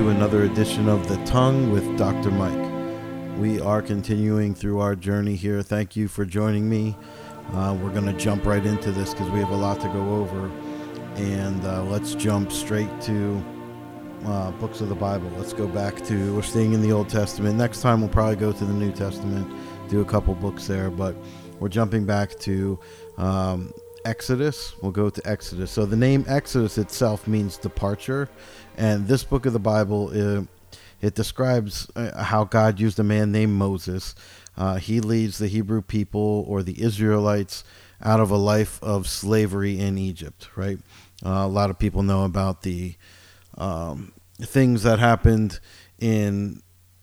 to another edition of The Tongue with Dr. Myke. We are continuing through our journey here. Thank you for joining me. Uh, we're going to jump right into this because we have a lot to go over. And uh, let's jump straight to uh, books of the Bible. Let's go back to, we're staying in the Old Testament. Next time, we'll probably go to the New Testament, do a couple books there, but we're jumping back to um, Exodus. We'll go to Exodus. So the name Exodus itself means departure, and this book of the Bible uh, it describes uh, how God used a man named Moses. Uh, he leads the Hebrew people or the Israelites out of a life of slavery in Egypt. Right. Uh, a lot of people know about the um, things that happened in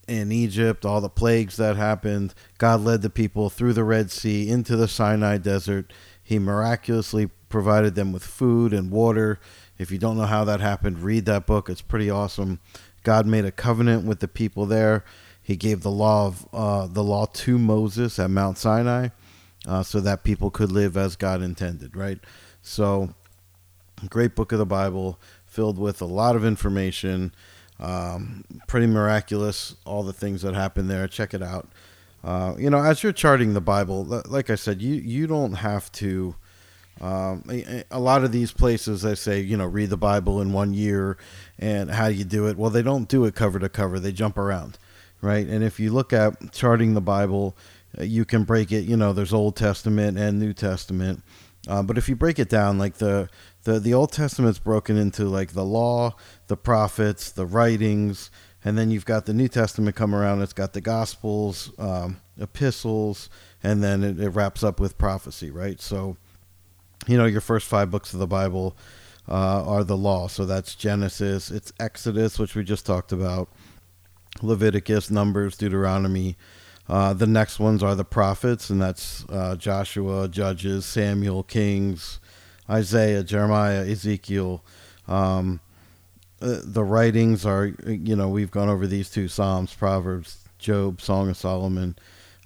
in Egypt, all the plagues that happened. God led the people through the Red Sea into the Sinai Desert. He miraculously provided them with food and water. If you don't know how that happened, read that book. It's pretty awesome. God made a covenant with the people there. He gave the law of uh, the law to Moses at Mount Sinai, uh, so that people could live as God intended. Right. So, great book of the Bible, filled with a lot of information. Um, pretty miraculous, all the things that happened there. Check it out. Uh, you know, as you're charting the Bible, like I said, you you don't have to. Um, a lot of these places, they say, you know, read the Bible in one year, and how do you do it? Well, they don't do it cover to cover; they jump around, right? And if you look at charting the Bible, uh, you can break it. You know, there's Old Testament and New Testament, uh, but if you break it down, like the the the Old Testament's broken into like the law, the prophets, the writings, and then you've got the New Testament come around. It's got the Gospels, um, epistles, and then it, it, wraps up with prophecy, right? So, you know, your first five books of the Bible uh, are the law. So that's Genesis, it's Exodus, which we just talked about, Leviticus, Numbers, Deuteronomy. Uh, the next ones are the prophets, and that's uh, Joshua, Judges, Samuel, Kings, Isaiah, Jeremiah, Ezekiel. Um, uh, the writings are, you know, we've gone over these two Psalms, Proverbs, Job, Song of Solomon.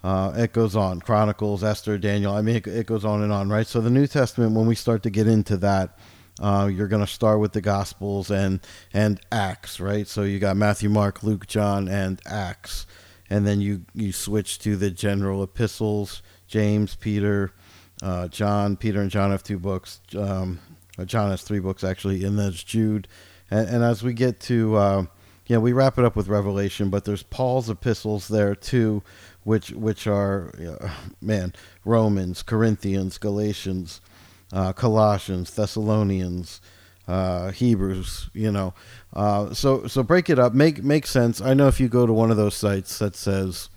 Uh, it goes on, Chronicles, Esther, Daniel. I mean, it, it, goes on and on, right? So the New Testament, when we start to get into that, uh, you're going to start with the Gospels and and Acts, right? So you got Matthew, Mark, Luke, John, and Acts, and then you you switch to the general epistles, James, Peter, uh, John. Peter and John have two books. Um, John has three books actually, and there's Jude and, and as we get to, uh, you know, we wrap it up with Revelation, but there's Paul's epistles there too, which which are, man, Romans, Corinthians, Galatians, uh, Colossians, Thessalonians, uh, Hebrews. You know, uh, so so break it up, make make sense. I know if you go to one of those sites that says,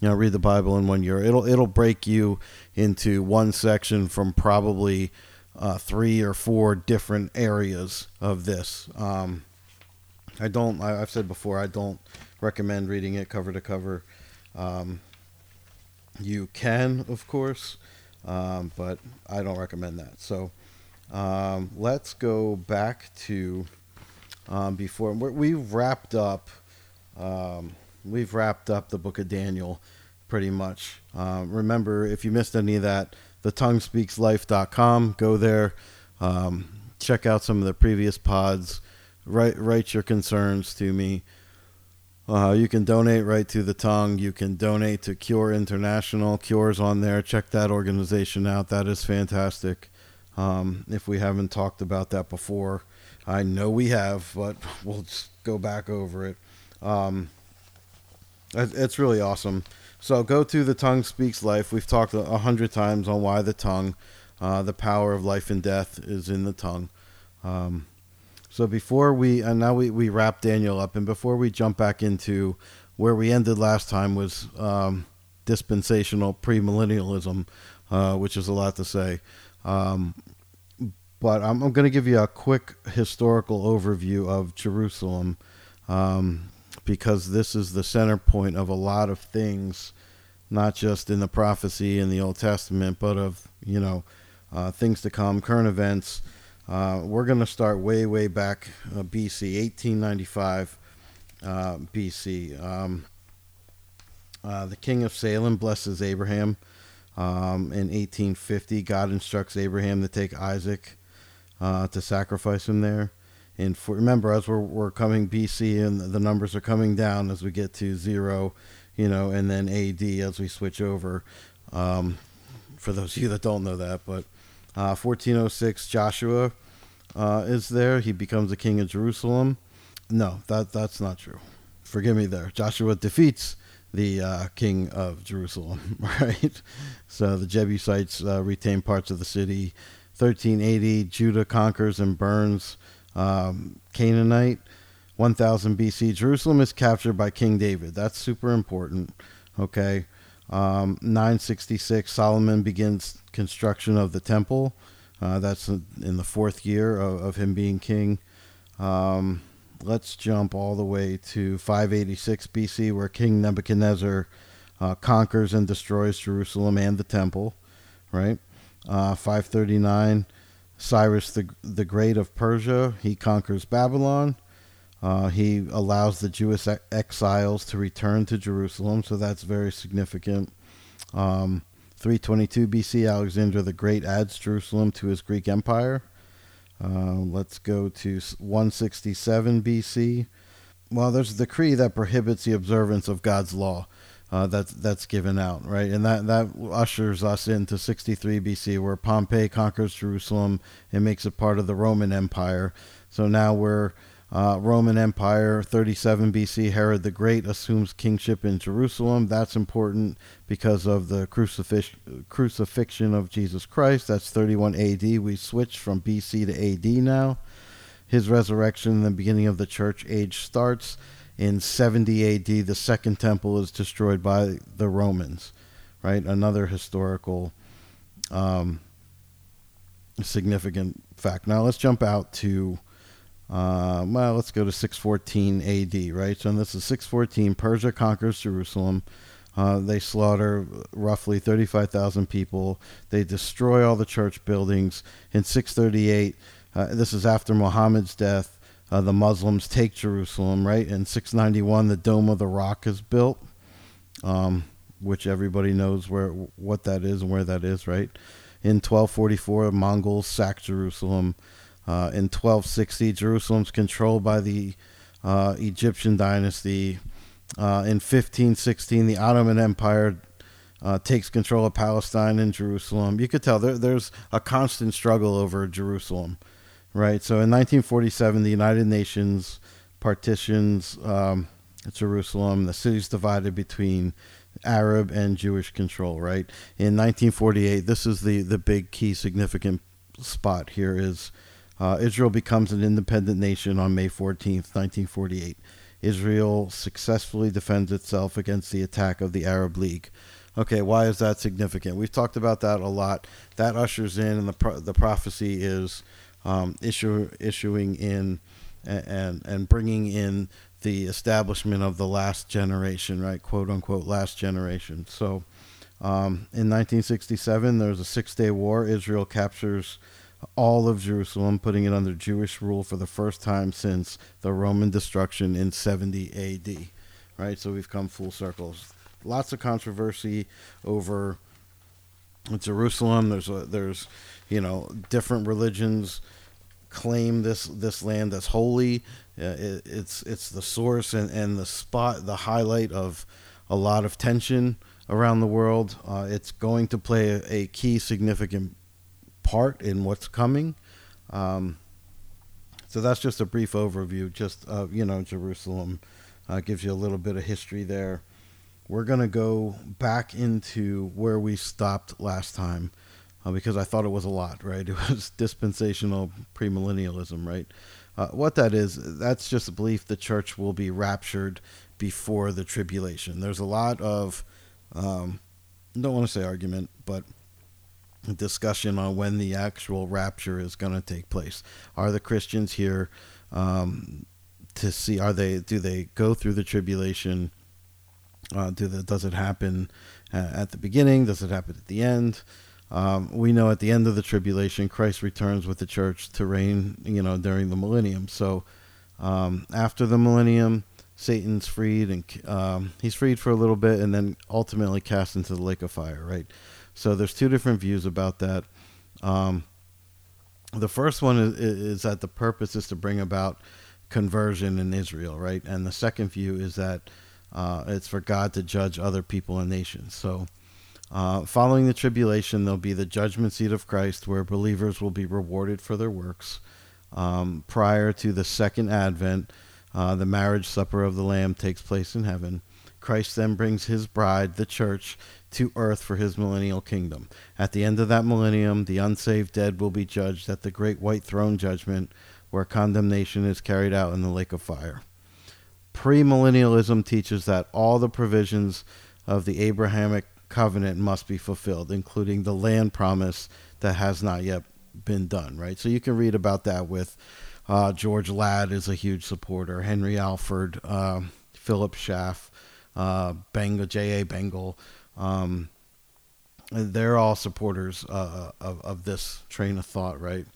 you know, read the Bible in one year, it'll it'll break you into one section from probably uh, three or four different areas of this. Um, I don't. I, have said before. I don't recommend reading it cover to cover. Um, you can, of course, um, but I don't recommend that. So um, let's go back to um, before we have wrapped up. Um, we've wrapped up the book of Daniel pretty much. remember, if you missed any of that thetonguespeakslife.com. Go there, um, check out some of the previous pods. Write write your concerns to me. Uh, you can donate right to the tongue. You can donate to Cure International. Cure's on there. Check that organization out. That is fantastic. Um, if we haven't talked about that before, I know we have, but we'll just go back over it. Um, it's really awesome. So go to the tongue speaks life. We've talked a hundred times on why the tongue, uh, the power of life and death is in the tongue. Um, so before we and now we we wrap Daniel up, and before we jump back into where we ended last time was um, dispensational premillennialism, uh, which is a lot to say. Um, but I'm, I'm going to give you a quick historical overview of Jerusalem. Um, because this is the center point of a lot of things, not just in the prophecy in the Old Testament, but of, you know, uh, things to come, current events. Uh, we're going to start way, way back uh, BC, 1895 uh, BC. Um, uh, the king of Salem blesses Abraham um, in 1850. God instructs Abraham to take Isaac uh, to sacrifice him there. In for, remember as we're, we're coming BC and the numbers are coming down as we get to zero, you know, and then AD as we switch over. Um, for those of you that don't know that, but uh, 1406 Joshua uh, is there. He becomes the king of Jerusalem. No, that that's not true. Forgive me there. Joshua defeats the uh, king of Jerusalem, right? So the Jebusites uh, retain parts of the city. 1380, Judah conquers and burns um, Canaanite. 1000 BC, Jerusalem is captured by King David. That's super important. Okay. Um, 966, Solomon begins construction of the temple. Uh, that's in the fourth year of, of him being king. Um, let's jump all the way to 586 BC, where King Nebuchadnezzar uh, conquers and destroys Jerusalem and the temple. Right. Uh, 539, Cyrus the the Great of Persia, he conquers Babylon. Uh, he allows the Jewish exiles to return to Jerusalem, so that's very significant. Um, 322 BC, Alexander the Great adds Jerusalem to his Greek Empire. Uh, let's go to 167 BC. Well, there's a decree that prohibits the observance of God's law uh, that's that's given out, right? And that that ushers us into 63 BC, where Pompey conquers Jerusalem and makes it part of the Roman Empire. So now we're uh, Roman Empire, 37 BC, Herod the Great assumes kingship in Jerusalem. That's important because of the crucifix- crucifixion of Jesus Christ. That's 31 AD. We switch from BC to AD now. His resurrection, the beginning of the church age starts. In 70 AD, the second temple is destroyed by the Romans, right? Another historical um, significant fact. Now let's jump out to uh, well, let's go to 614 AD, right? So this is 614. Persia conquers Jerusalem. Uh, they slaughter roughly 35,000 people. They destroy all the church buildings. In 638, uh, this is after Muhammad's death, uh, the Muslims take Jerusalem, right? In 691, the Dome of the Rock is built, um, which everybody knows where what that is and where that is, right? In 1244, Mongols sack Jerusalem. Uh, in 1260, Jerusalem's controlled by the uh, Egyptian dynasty. Uh, in 1516, the Ottoman Empire uh, takes control of Palestine and Jerusalem. You could tell there, there's a constant struggle over Jerusalem, right? So in 1947, the United Nations partitions um, Jerusalem. The city's divided between Arab and Jewish control, right? In 1948, this is the, the big key significant spot here is uh, Israel becomes an independent nation on May 14th, 1948. Israel successfully defends itself against the attack of the Arab League. Okay, why is that significant? We've talked about that a lot. That ushers in, and the pro- the prophecy is um, issue, issuing in and and bringing in the establishment of the last generation, right? "Quote unquote" last generation. So, um, in 1967, there was a six-day war. Israel captures all of Jerusalem, putting it under Jewish rule for the first time since the Roman destruction in 70 AD. Right, so we've come full circles. Lots of controversy over Jerusalem. There's a, there's you know different religions claim this this land as holy. Uh, it, it's it's the source and, and the spot, the highlight of a lot of tension around the world. Uh, it's going to play a, a key significant part in what's coming. Um, so that's just a brief overview, just of you know Jerusalem. Uh, gives you a little bit of history there. We're gonna go back into where we stopped last time, uh, because I thought it was a lot, right? It was dispensational premillennialism, right? Uh, what that is, that's just a belief the church will be raptured before the tribulation. There's a lot of, um, don't want to say argument, but discussion on when the actual rapture is going to take place. Are the Christians here um, to see? Are they? Do they go through the tribulation? Uh, do the, does it happen uh, at the beginning? Does it happen at the end? Um, we know at the end of the tribulation, Christ returns with the church to reign. You know, during the millennium. So um, after the millennium, Satan's freed, and um, he's freed for a little bit, and then ultimately cast into the lake of fire. Right. So there's two different views about that. Um, the first one is, is that the purpose is to bring about conversion in Israel, right? And the second view is that uh, it's for God to judge other people and nations. So, uh, following the tribulation, there'll be the judgment seat of Christ where believers will be rewarded for their works. Um, prior to the second advent, uh, the marriage supper of the Lamb takes place in heaven. Christ then brings his bride, the church, to earth for his millennial kingdom. At the end of that millennium, the unsaved dead will be judged at the great white throne judgment, where condemnation is carried out in the lake of fire. Premillennialism teaches that all the provisions of the Abrahamic covenant must be fulfilled, including the land promise that has not yet been done, right? So you can read about that with uh, George Ladd is a huge supporter, Henry Alford, uh, Philip Schaff, uh, Bengel, J.A. Bengel. Um, they're all supporters uh, of, of this train of thought, right?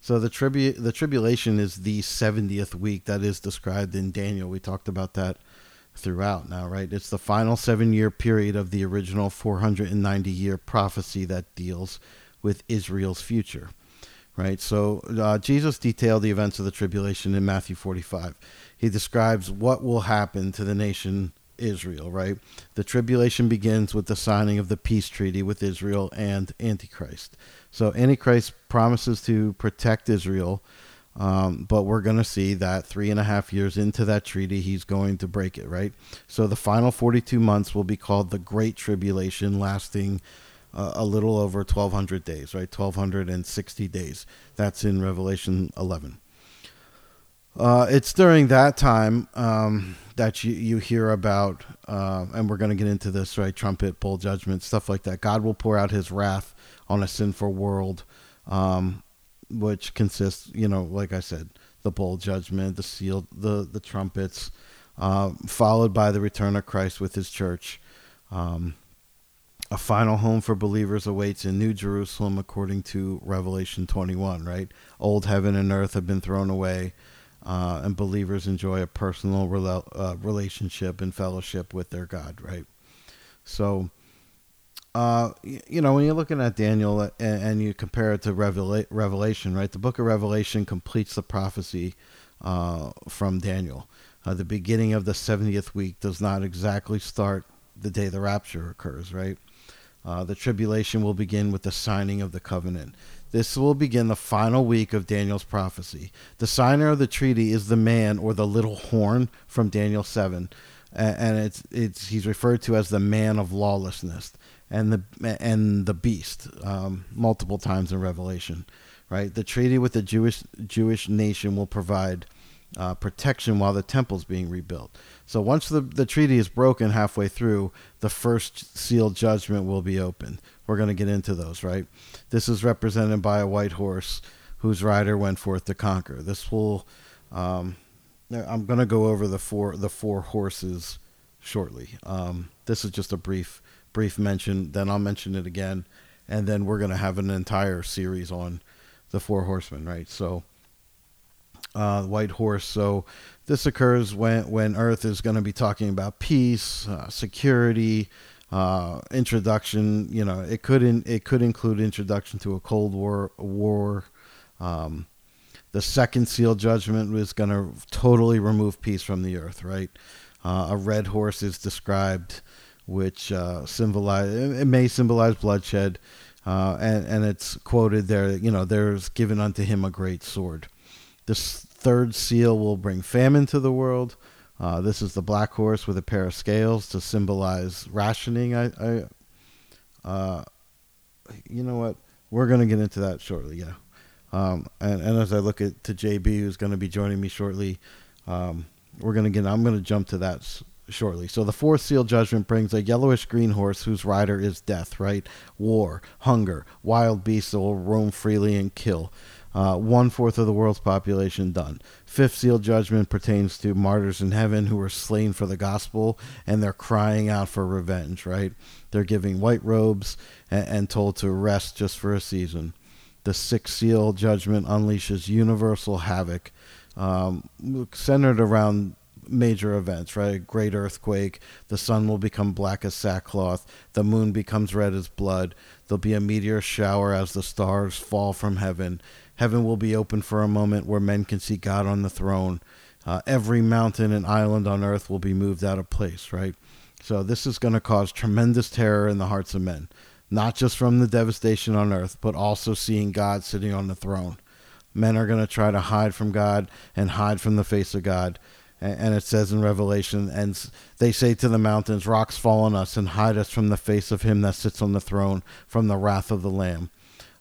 So the tribu- the tribulation is the 70th week that is described in Daniel. We talked about that throughout now, right? It's the final seven year period of the original 490 year prophecy that deals with Israel's future, right? So uh, Jesus detailed the events of the tribulation in Matthew 45. He describes what will happen to the nation Israel, right? The tribulation begins with the signing of the peace treaty with Israel and Antichrist. So Antichrist promises to protect Israel um, but we're going to see that three and a half years into that treaty, he's going to break it, right? So the final 42 months will be called the Great Tribulation, lasting uh, a little over 1,200 days, right? 1,260 days. That's in Revelation 11. Uh, it's during that time um, that you, you hear about, uh, and we're going to get into this, right? Trumpet, bowl judgment, stuff like that. God will pour out his wrath on a sinful world. Um, which consists, you know, like I said, the bowl judgment, the seal, the the trumpets, uh, followed by the return of Christ with His church. Um, a final home for believers awaits in New Jerusalem, according to Revelation 21. Right, old heaven and earth have been thrown away, uh, and believers enjoy a personal uh, relationship and fellowship with their God. Right, so uh, you know, when you're looking at Daniel and, and you compare it to Revela- Revelation, right? The book of Revelation completes the prophecy uh, from Daniel. Uh, the beginning of the 70th week does not exactly start the day the rapture occurs, right? Uh, the tribulation will begin with the signing of the covenant. This will begin the final week of Daniel's prophecy. The signer of the treaty is the man or the little horn from Daniel 7, and it's, it's, he's referred to as the man of lawlessness and the and the beast um, multiple times in Revelation. Right, the treaty with the Jewish Jewish nation will provide uh, protection while the temple is being rebuilt. So once the the treaty is broken halfway through, the first seal judgment will be opened. We're going to get into those. Right, this is represented by a white horse whose rider went forth to conquer. This will. Um, I'm going to go over the four the four horses shortly. Um, this is just a brief brief mention, then I'll mention it again, and then we're going to have an entire series on the four horsemen, right? So, uh, white horse. So, this occurs when when Earth is going to be talking about peace, uh, security, uh, introduction. You know, it could in, it could include introduction to a Cold War war. Um, the second seal judgment was going to totally remove peace from the earth, right? Uh, a red horse is described which uh, symbolize it may symbolize bloodshed, uh, and and it's quoted there. You know, there's given unto him a great sword. This third seal will bring famine to the world. Uh, this is the black horse with a pair of scales to symbolize rationing. I, I uh, you know what? We're to get into that shortly. Yeah. Um, and, and as I look at to JB, who's going to be joining me shortly, um, we're going to get. I'm going to jump to that shortly. So the fourth seal judgment brings a yellowish green horse whose rider is death, right? War, hunger, wild beasts that will roam freely and kill. Uh, one fourth of the world's population done. Fifth seal judgment pertains to martyrs in heaven who were slain for the gospel and they're crying out for revenge, right? They're giving white robes and, and told to rest just for a season. The sixth seal judgment unleashes universal havoc um, centered around major events, right? A Great earthquake, the sun will become black as sackcloth, the moon becomes red as blood, there'll be a meteor shower as the stars fall from heaven, Heaven will be open for a moment where men can see God on the throne. Uh, every mountain and island on earth will be moved out of place, right? So this is going to cause tremendous terror in the hearts of men, not just from the devastation on earth, but also seeing God sitting on the throne. Men are going to try to hide from God and hide from the face of God. And it says in Revelation, and they say to the mountains, Rocks fall on us and hide us from the face of him that sits on the throne, from the wrath of the Lamb.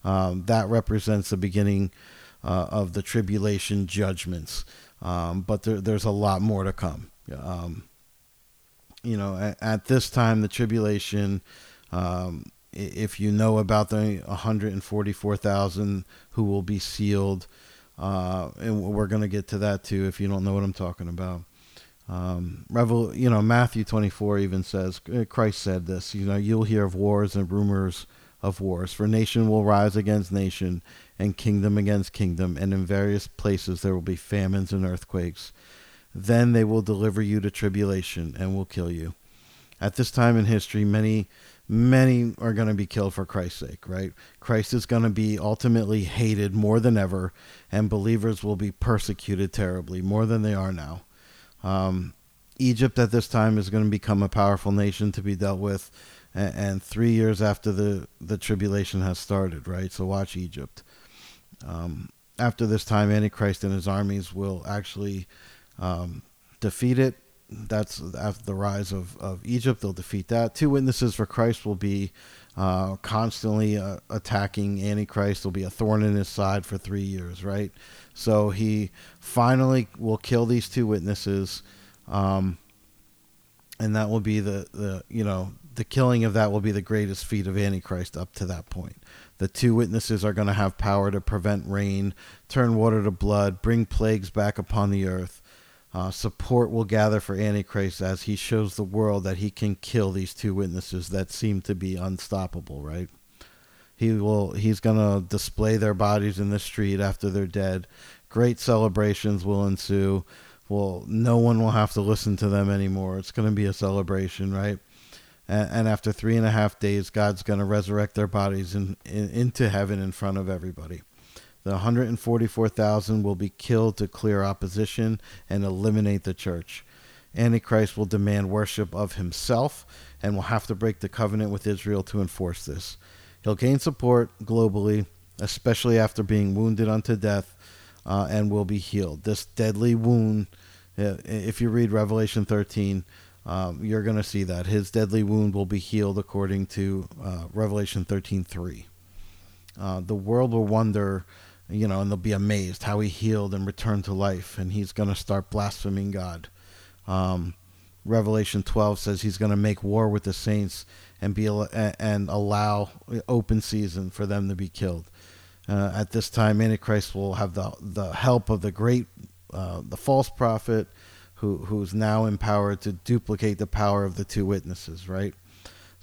Um, that represents the beginning uh, of the tribulation judgments. Um, but there, there's a lot more to come. Um, you know, at, at, this time, the tribulation, um, if you know about the 144,000 who will be sealed, uh, and we're going to get to that too if you don't know what I'm talking about. Um, Revel, you know, Matthew 24 even says, uh, Christ said this, you know, you'll hear of wars and rumors of wars, for nation will rise against nation and kingdom against kingdom, and in various places there will be famines and earthquakes. Then they will deliver you to tribulation and will kill you. At this time in history, many, many are going to be killed for Christ's sake, right? Christ is going to be ultimately hated more than ever, and believers will be persecuted terribly, more than they are now. Um, Egypt at this time is going to become a powerful nation to be dealt with, and, and, three years after the, the tribulation has started, right? So watch Egypt. Um, after this time, Antichrist and his armies will actually um, defeat it. That's after the rise of, of Egypt. They'll defeat that. Two witnesses for Christ will be uh, constantly uh, attacking Antichrist. There'll be a thorn in his side for three years, right? So he finally will kill these two witnesses, um, and that will be the, the you know the killing of that will be the greatest feat of Antichrist up to that point. The two witnesses are going to have power to prevent rain, turn water to blood, bring plagues back upon the earth. Uh, support will gather for Antichrist as he shows the world that he can kill these two witnesses that seem to be unstoppable, right? He will he's to display their bodies in the street after they're dead. Great celebrations will ensue. Well, no one will have to listen to them anymore. It's to be a celebration, right? And, and after three and a half days, God's to resurrect their bodies in, in, into heaven in front of everybody. The 144,000 will be killed to clear opposition and eliminate the church. Antichrist will demand worship of himself and will have to break the covenant with Israel to enforce this. He'll gain support globally, especially after being wounded unto death, uh, and will be healed. This deadly wound, uh, if you read Revelation 13, um, you're going to see that his deadly wound will be healed according to uh, Revelation 13:3. Uh, the world will wonder you know, and they'll be amazed how he healed and returned to life, and he's going to start blaspheming God. Um, Revelation 12 says he's going to make war with the saints and be and allow open season for them to be killed. Uh, at this time, Antichrist will have the the help of the great, uh, the false prophet, who who's now empowered to duplicate the power of the two witnesses. Right.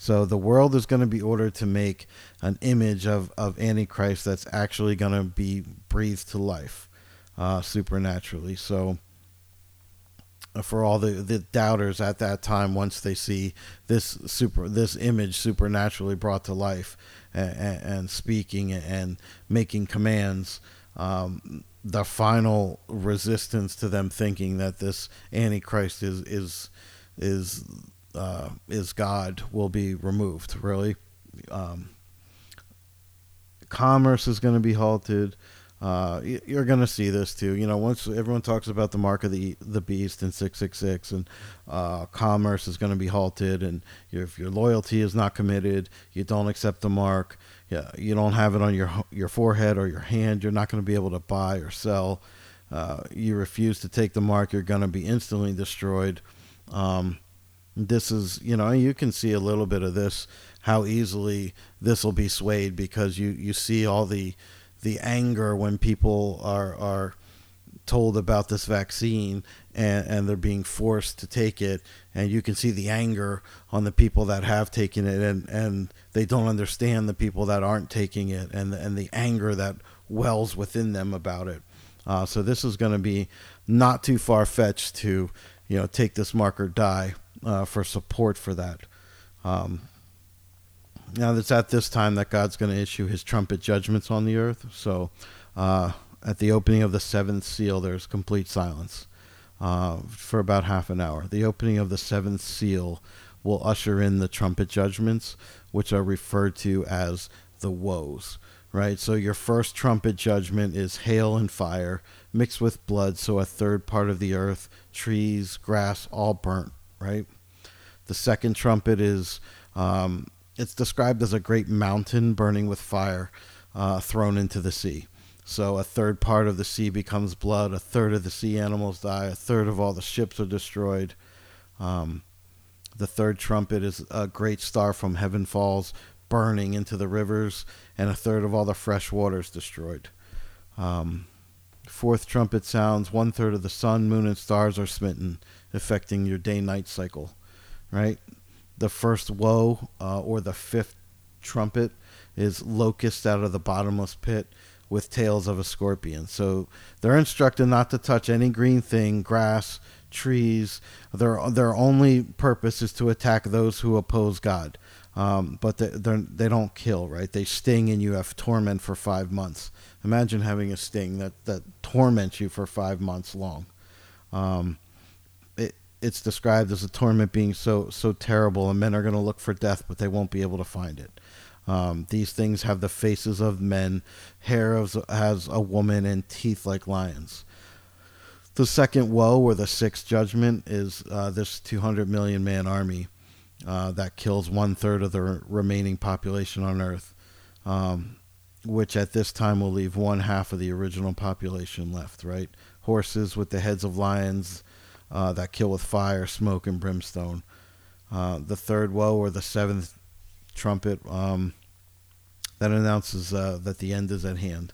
So the world is going to be ordered to make an image of, of Antichrist that's actually going to be breathed to life uh, supernaturally. So uh, for all the, the doubters at that time, once they see this super this image supernaturally brought to life and, and, speaking and making commands, um, the final resistance to them thinking that this Antichrist is is is uh, is God will be removed. Really, um, commerce is going to be halted. Uh, you're going to see this too. You know, once everyone talks about the mark of the the beast in 666, and uh, commerce is going to be halted, and if your loyalty is not committed, you don't accept the mark. Yeah, you don't have it on your your forehead or your hand. You're not going to be able to buy or sell. Uh, you refuse to take the mark, you're going to be instantly destroyed. Um, this is you know you can see a little bit of this how easily this will be swayed because you you see all the the anger when people are are told about this vaccine and, and they're being forced to take it. And you can see the anger on the people that have taken it and, and they don't understand the people that aren't taking it and and the anger that wells within them about it. Uh, so this is going to be not too far fetched to you know take this marker die uh, for support for that. Um, now it's at this time that God's going to issue His trumpet judgments on the earth. So uh, at the opening of the seventh seal, there's complete silence uh, for about half an hour. The opening of the seventh seal will usher in the trumpet judgments, which are referred to as the woes. Right, so your first trumpet judgment is hail and fire mixed with blood, so a third part of the earth, trees, grass, all burnt. Right. The second trumpet is um, it's described as a great mountain burning with fire uh, thrown into the sea. So a third part of the sea becomes blood, a third of the sea animals die, a third of all the ships are destroyed. Um, the third trumpet is a great star from heaven falls, burning into the rivers, and a third of all the fresh waters destroyed. Um, fourth trumpet sounds, one third of the sun, moon, and stars are smitten, affecting your day night cycle. Right? The first woe, uh, or the fifth trumpet, is locusts out of the bottomless pit with tails of a scorpion. So they're instructed not to touch any green thing, grass, trees. Their their only purpose is to attack those who oppose God. Um, but they they don't kill, right? They sting and you have torment for five months. Imagine having a sting that, that torments you for five months long. Um, it's described as a torment being so so terrible, and men are going to look for death, but they won't be able to find it. Um, these things have the faces of men, hair as, as a woman, and teeth like lions. The second woe, or the sixth judgment, is uh, this 200 million man army uh, that kills one third of the remaining population on Earth, um, which at this time will leave one half of the original population left, right? Horses with the heads of lions uh, that kill with fire, smoke, and brimstone. Uh, the third woe, or the seventh trumpet, um, that announces uh, that the end is at hand.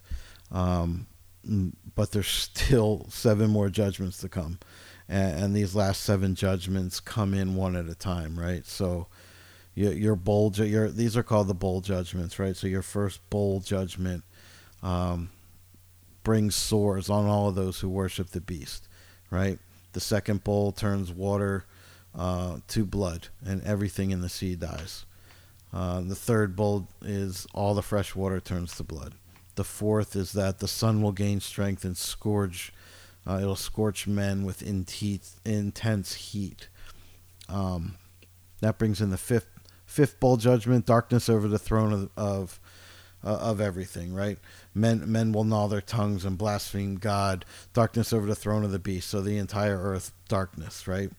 Um, but there's still seven more judgments to come, and, and, these last seven judgments come in one at a time, right? So, your, your bowl, your these are called the bowl judgments, right? So your first bowl judgment um, brings sores on all of those who worship the beast, right? The second bowl turns water uh, to blood, and everything in the sea dies. Uh, the third bowl is all the fresh water turns to blood. The fourth is that the sun will gain strength and scourge. Uh, it'll scorch men with intense heat. Um, that brings in the fifth fifth bowl judgment, darkness over the throne of of, uh, of everything. Right? Men men will gnaw their tongues and blaspheme God. Darkness over the throne of the beast. So the entire earth, darkness. Right?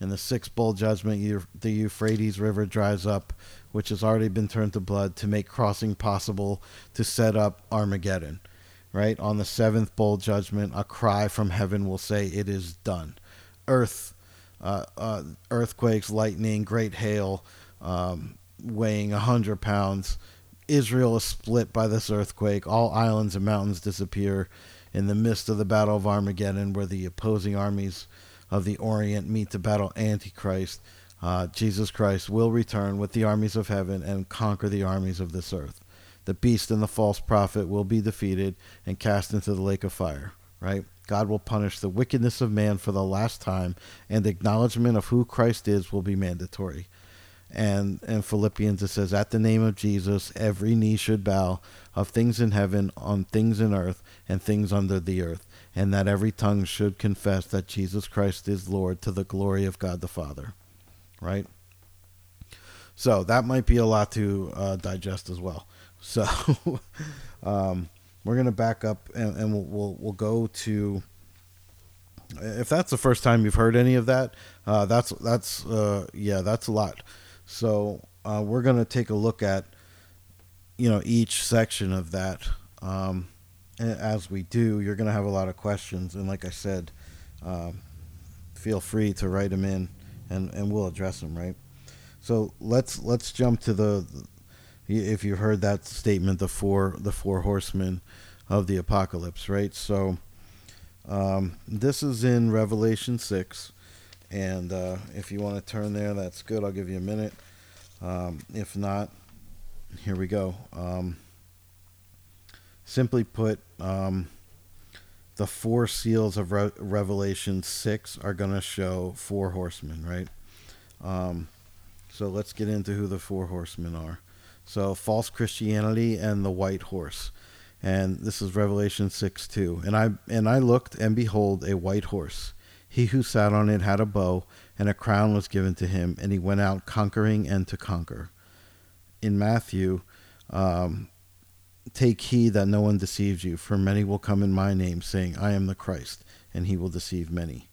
In the sixth bowl judgment, the Euphrates River dries up which has already been turned to blood, to make crossing possible to set up Armageddon. Right? On the seventh bowl judgment, a cry from heaven will say, It is done. Earth, uh, uh, earthquakes, lightning, great hail, um, weighing a hundred pounds. Israel is split by this earthquake. All islands and mountains disappear in the midst of the Battle of Armageddon, where the opposing armies of the Orient meet to battle Antichrist uh, Jesus Christ will return with the armies of heaven and conquer the armies of this earth. The beast and the false prophet will be defeated and cast into the lake of fire, right? God will punish the wickedness of man for the last time, and acknowledgement of who Christ is will be mandatory. And in Philippians it says, At the name of Jesus, every knee should bow of things in heaven, on things in earth, and things under the earth, and that every tongue should confess that Jesus Christ is Lord to the glory of God the Father right? So that might be a lot to uh, digest as well. So um, we're gonna back up and, and we'll, we'll, we'll go to. If that's the first time you've heard any of that, uh, that's that's uh, yeah, that's a lot. So uh, we're gonna take a look at you know each section of that. Um, as we do, you're gonna have a lot of questions, and like I said, um, feel free to write them in and and we'll address them right. So let's let's jump to the if you heard that statement the four the four horsemen of the apocalypse right so um, this is in Revelation six and uh, if you want to turn there that's good I'll give you a minute um, if not here we go um, simply put um, the four seals of Re- Revelation 6 are going to show four horsemen, right? Um, so let's get into who the four horsemen are. So, false Christianity and the white horse. And this is Revelation 6 2. And I, and I looked, and behold, a white horse. He who sat on it had a bow, and a crown was given to him, and he went out conquering and to conquer. In Matthew, um, take heed that no one deceives you, for many will come in my name, saying, I am the Christ, and he will deceive many.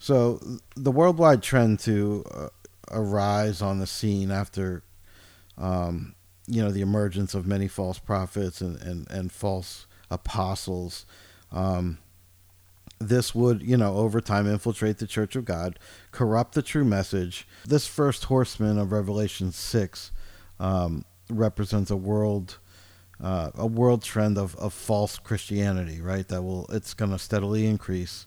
So, the worldwide trend to uh, arise on the scene after um, you know the emergence of many false prophets and and, and false apostles um, this would you know over time infiltrate the church of god corrupt the true message. This first horseman of revelation 6 um, represents a world uh, a world trend of, of false christianity right? That will it's going to steadily increase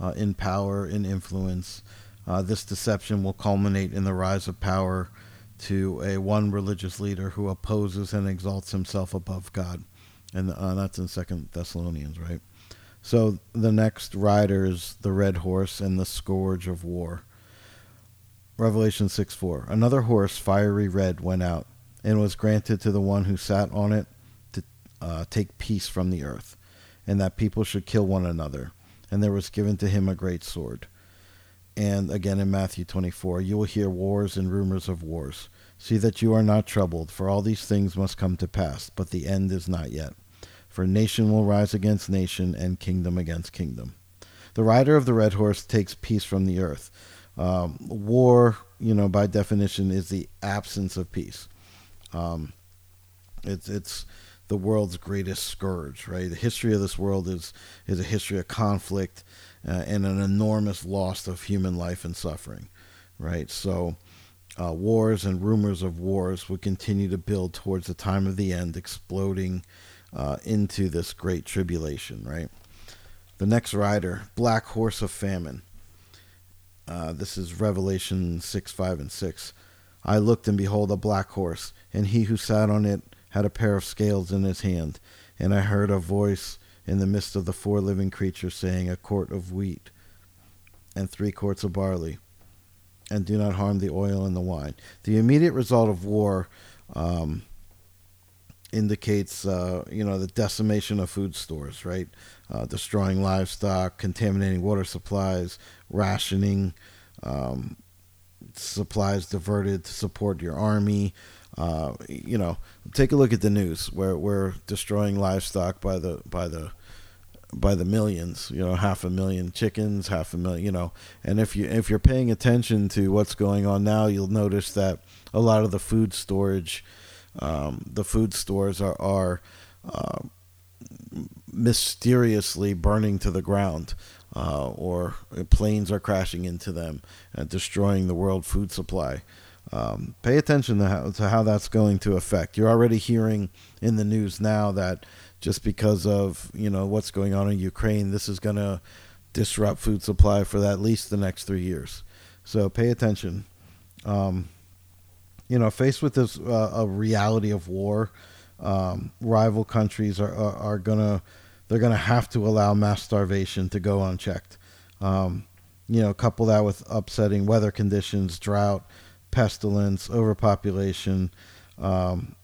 uh, in power in influence. Uh, this deception will culminate in the rise of power to a one religious leader who opposes and exalts himself above God, and uh, that's in Second Thessalonians, right? So the next rider is the red horse and the scourge of war. Revelation 6 4. Another horse, fiery red, went out, and was granted to the one who sat on it to uh, take peace from the earth, and that people should kill one another. And there was given to him a great sword and again in Matthew 24, you will hear wars and rumors of wars. See that you are not troubled, for all these things must come to pass, but the end is not yet. For nation will rise against nation, and kingdom against kingdom. The rider of the red horse takes peace from the earth. Um, war, you know, by definition, is the absence of peace. Um, it's it's the world's greatest scourge, right? The history of this world is is a history of conflict uh, and an enormous loss of human life and suffering, right? So, uh, wars and rumors of wars would continue to build towards the time of the end, exploding uh, into this great tribulation, right? The next rider, Black Horse of Famine. Uh, this is Revelation 6, 5, and 6. I looked, and behold, a black horse, and he who sat on it had a pair of scales in his hand. And I heard a voice in the midst of the four living creatures, saying, A quart of wheat and three quarts of barley, and do not harm the oil and the wine. The immediate result of war um, indicates, uh, you know, the decimation of food stores, right? Uh, destroying livestock, contaminating water supplies, rationing, um, supplies diverted to support your army, uh, you know, take a look at the news where we're destroying livestock by the by the by the millions. You know, half a million chickens, half a million. You know, and if you if you're paying attention to what's going on now, you'll notice that a lot of the food storage, um, the food stores are are uh, mysteriously burning to the ground. Uh, or planes are crashing into them and destroying the world food supply. Um, pay attention to how, to how that's going to affect. You're already hearing in the news now that just because of you know what's going on in Ukraine, this is going to disrupt food supply for at least the next three years. So pay attention. Um, you know, faced with this uh, a reality of war, um, rival countries are, are, are, gonna they're gonna have to allow mass starvation to go unchecked. Um, you know, couple that with upsetting weather conditions, drought, pestilence, overpopulation. Um,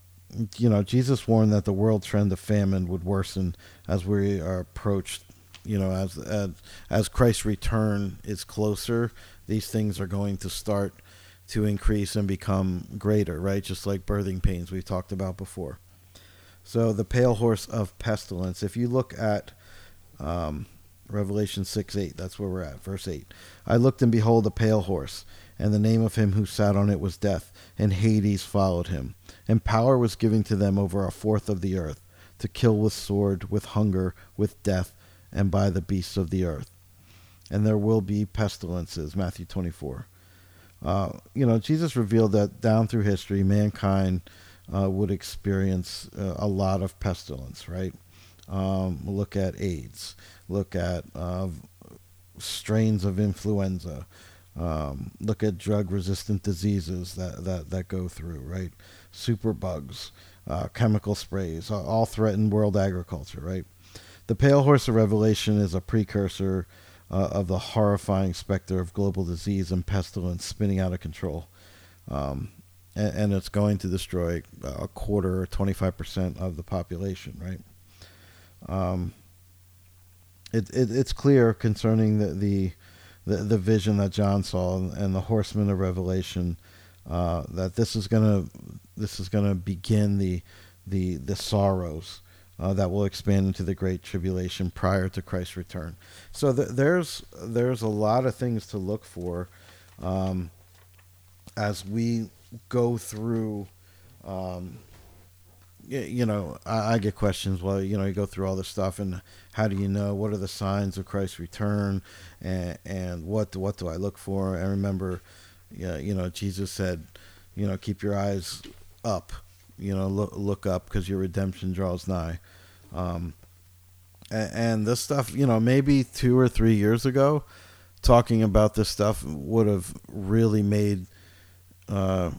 you know, Jesus warned that the world trend of famine would worsen as we are approached. You know, as as as Christ's return is closer, these things are going to start to increase and become greater, right? Just like birthing pains we've talked about before. So the pale horse of pestilence. If you look at um, Revelation six eight, that's where we're at, verse eight. I looked and behold a pale horse and the name of him who sat on it was Death, and Hades followed him. And power was given to them over a fourth of the earth, to kill with sword, with hunger, with death, and by the beasts of the earth. And there will be pestilences, Matthew 24. Uh, you know, Jesus revealed that down through history, mankind uh, would experience uh, a lot of pestilence, right? Um, look at AIDS, look at uh, strains of influenza, um, look at drug resistant diseases that, that, that go through, right? Superbugs, uh, chemical sprays, all threaten world agriculture, right? The Pale Horse of Revelation is a precursor uh, of the horrifying specter of global disease and pestilence spinning out of control. Um, and, and, it's going to destroy a quarter or 25% of the population, right? um, it, it it's clear concerning the, the the the vision that John saw and the horsemen of Revelation uh, that this is gonna this is gonna begin the the the sorrows uh, that will expand into the great tribulation prior to Christ's return. So th- there's there's a lot of things to look for um, as we go through. Um, you know, I, I, get questions. Well, you know, you go through all this stuff, and how do you know? What are the signs of Christ's return, and and what what do I look for? I remember, yeah, you know, Jesus said, you know, keep your eyes up, you know, look look up because your redemption draws nigh. Um, and, and this stuff, you know, maybe two or three years ago, talking about this stuff would have really made. Uh,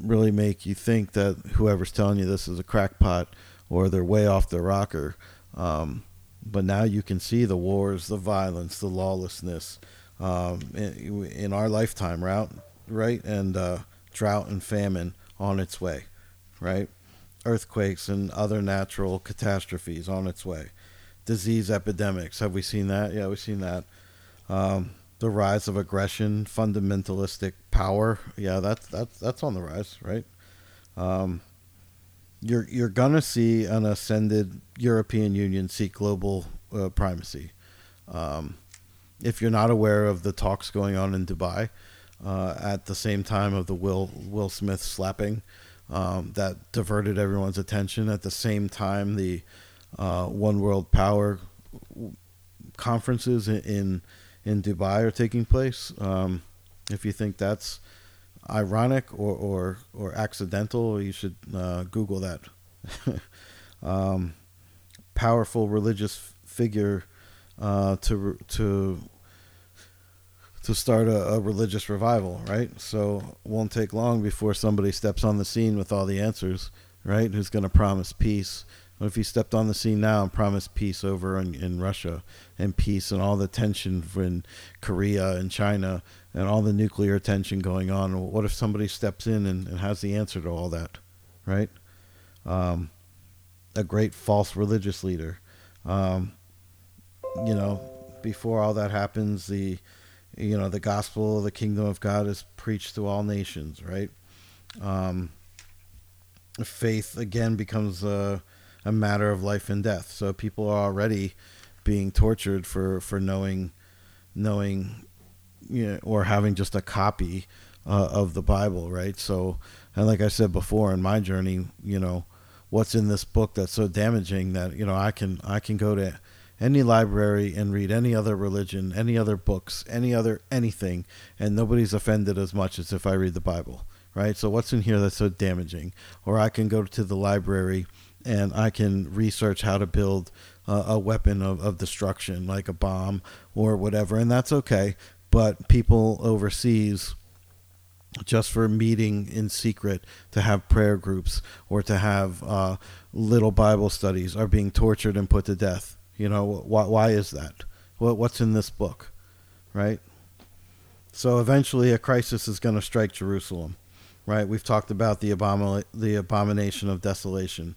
really make you think that whoever's telling you this is a crackpot or they're way off their rocker. Um, but now you can see the wars, the violence, the lawlessness um, in, in, our lifetime, right? Right, and uh, drought and famine on its way, right? Earthquakes and other natural catastrophes on its way. Disease epidemics. Have we seen that? Yeah, we've seen that. Um, the rise of aggression, fundamentalistic power. Yeah, that's that's that's on the rise, right? Um, you're you're gonna see an ascended European Union seek global uh, primacy. Um, if you're not aware of the talks going on in Dubai, uh, at the same time of the Will Will Smith slapping, um, that diverted everyone's attention. At the same time, the uh, One World Power conferences in in Dubai are taking place. Um, if you think that's ironic or, or, or accidental, you should uh, Google that. um, powerful religious figure uh, to to to start a, a, religious revival, right? So won't take long before somebody steps on the scene with all the answers, right? Who's going to promise peace, what if he stepped on the scene now and promised peace over in, in Russia and peace and all the tension in Korea and China and all the nuclear tension going on? What if somebody steps in and, and has the answer to all that, right? Um, a great false religious leader. Um, you know, before all that happens, the you know the gospel of the kingdom of God is preached to all nations, right? Um, faith again becomes a a matter of life and death. So people are already being tortured for for knowing knowing you know, or having just a copy uh, of the Bible, right? So, and like I said before in my journey, you know, what's in this book that's so damaging that you know I can I can go to any library and read any other religion, any other books, any other anything, and nobody's offended as much as if I read the Bible, right? So what's in here that's so damaging? Or I can go to the library and I can research how to build a weapon of, of destruction, like a bomb or whatever, and that's okay. But people overseas, just for meeting in secret to have prayer groups or to have uh, little Bible studies, are being tortured and put to death. You know, why, why is that? What, what's in this book, right? So eventually, a crisis is going to strike Jerusalem, right? We've talked about the abomin- the abomination of desolation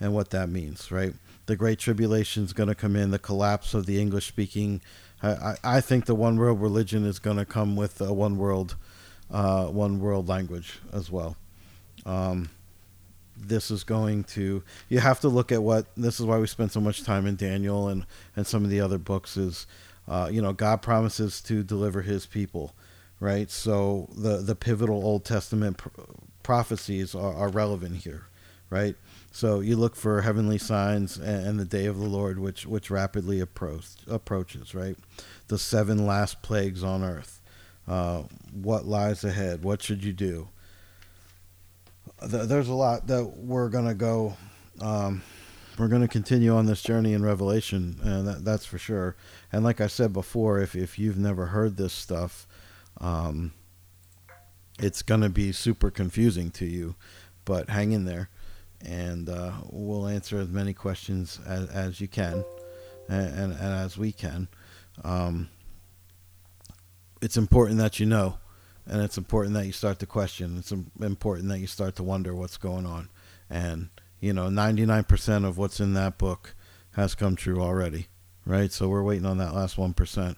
and what that means, right? The Great Tribulation is going to come in, the collapse of the English speaking. I, I, think the one world religion is going to come with a one world, uh, one world language as well. Um, this is going to you have to look at what this is why we spend so much time in Daniel and and some of the other books is uh, you know God promises to deliver His people, right? So the the pivotal Old Testament pr- prophecies are, are relevant here, right? So you look for heavenly signs and, the day of the Lord, which which rapidly approach, approaches. Right, the seven last plagues on earth. Uh, what lies ahead? What should you do? There's a lot that we're gonna go. Um, we're going to continue on this journey in Revelation, and that, that's for sure. And like I said before, if if you've never heard this stuff, um, it's going to be super confusing to you. But hang in there and uh, we'll answer as many questions as, as you can and, and, and as we can. Um, it's important that you know, and it's important that you start to question. It's important that you start to wonder what's going on. And, you know, 99% of what's in that book has come true already, right? So we're waiting on that last 1%.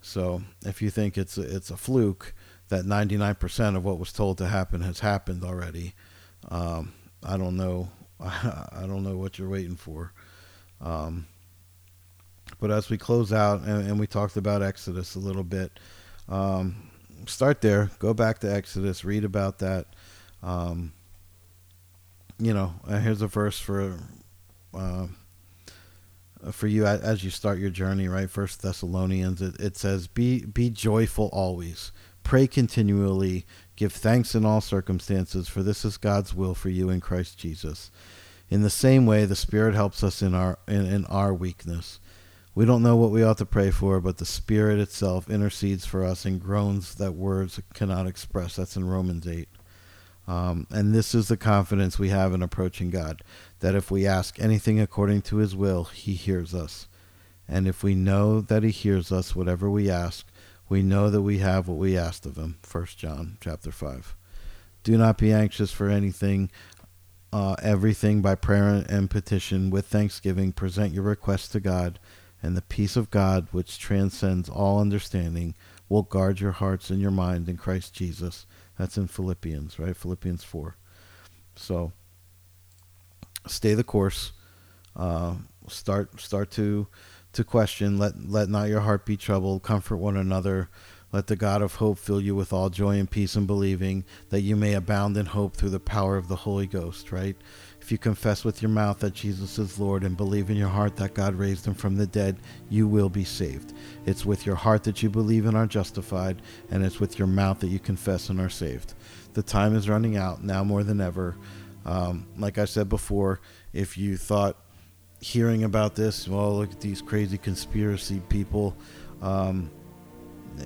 So if you think it's a, it's a fluke that 99% of what was told to happen has happened already, um, I don't know. I don't know what you're waiting for. Um, but as we close out, and, and, we talked about Exodus a little bit, um, start there. Go back to Exodus. Read about that. Um, you know, uh, here's a verse for uh, for you as you start your journey. Right, First Thessalonians. It, it says, "Be be joyful always. Pray continually. Give thanks in all circumstances, for this is God's will for you in Christ Jesus." In the same way, the Spirit helps us in our in, in our weakness. We don't know what we ought to pray for, but the Spirit itself intercedes for us in groans that words cannot express. That's in Romans 8. Um, and this is the confidence we have in approaching God that if we ask anything according to His will, He hears us. And if we know that He hears us, whatever we ask, we know that we have what we asked of Him. 1 John chapter 5. Do not be anxious for anything. Uh, everything by prayer and petition with thanksgiving, present your requests to God and the peace of God, which transcends all understanding, will guard your hearts and your mind in Christ Jesus. That's in Philippians, right? Philippians 4. So stay the course. Uh, start start to to question. Let let not your heart be troubled. Comfort one another. Let the God of hope fill you with all joy and peace in believing, that you may abound in hope through the power of the Holy Ghost. Right? If you confess with your mouth that Jesus is Lord and believe in your heart that God raised him from the dead, you will be saved. It's with your heart that you believe and are justified, and it's with your mouth that you confess and are saved. The time is running out now more than ever. Um, like I said before, if you thought hearing about this, well, look at these crazy conspiracy people, um,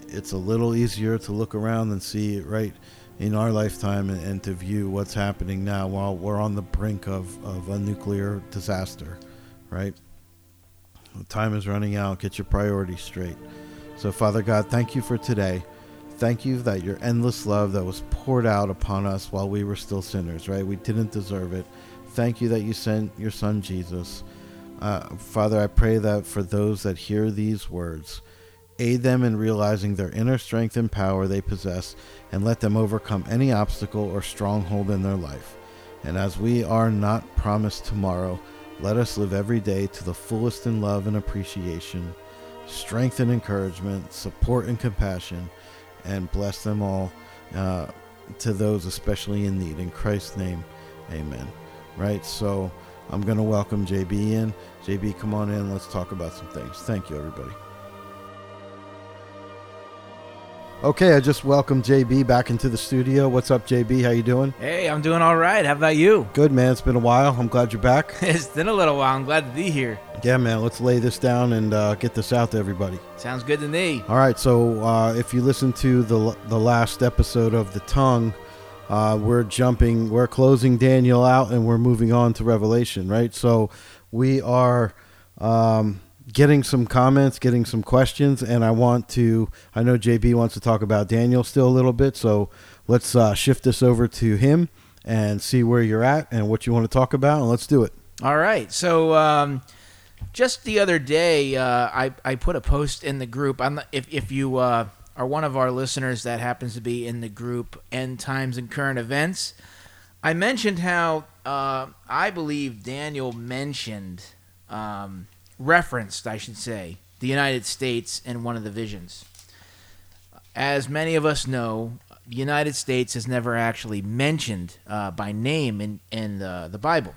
it's a little easier to look around and see it right in our lifetime and, and, to view what's happening now while we're on the brink of, of a nuclear disaster, right? Time is running out. Get your priorities straight. So, Father God, thank you for today. Thank you that your endless love that was poured out upon us while we were still sinners, right? We didn't deserve it. Thank you that you sent your son Jesus. Uh, Father, I pray that for those that hear these words, aid them in realizing their inner strength and power they possess, and let them overcome any obstacle or stronghold in their life. And as we are not promised tomorrow, let us live every day to the fullest in love and appreciation, strength and encouragement, support and compassion, and bless them all uh, to those especially in need. In Christ's name, amen. Right? So I'm going to welcome JB in. JB, come on in. Let's talk about some things. Thank you, everybody. Okay, I just welcomed JB back into the studio. What's up, JB? How you doing? Hey, I'm doing all right. How about you? Good, man. It's been a while. I'm glad you're back. it's been a little while. I'm glad to be here. Yeah, man. Let's lay this down and uh, get this out to everybody. Sounds good to me. All right. So, uh, if you listen to the the last episode of the Tongue, uh, we're jumping, we're closing Daniel out, and we're moving on to Revelation. Right. So, we are. Um, getting some comments, getting some questions, and I want to. I know JB wants to talk about Daniel still a little bit, so let's uh, shift this over to him and see where you're at and what you want to talk about, and let's do it. All right. So, um, just the other day, uh, I I put a post in the group. I'm if if you uh, are one of our listeners that happens to be in the group End Times and Current Events, I mentioned how uh, I believe Daniel mentioned. Um, referenced, I should say, the United States in one of the visions. As many of us know, the United States is never actually mentioned uh, by name in, in the, the Bible.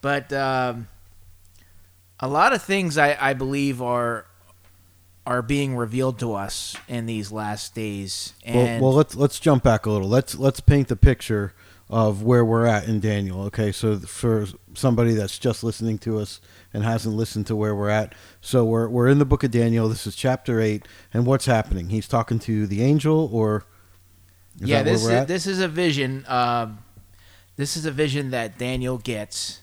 But um, a lot of things I, I believe are are being revealed to us in these last days. And well, well, let's let's jump back a little. Let's let's paint the picture of where we're at in Daniel. Okay, so for somebody that's just listening to us and hasn't listened to where we're at. So we're we're in the book of Daniel. This is chapter eight, and what's happening? He's talking to the angel, or yeah, this is, this is a vision. Uh, this is a vision that Daniel gets,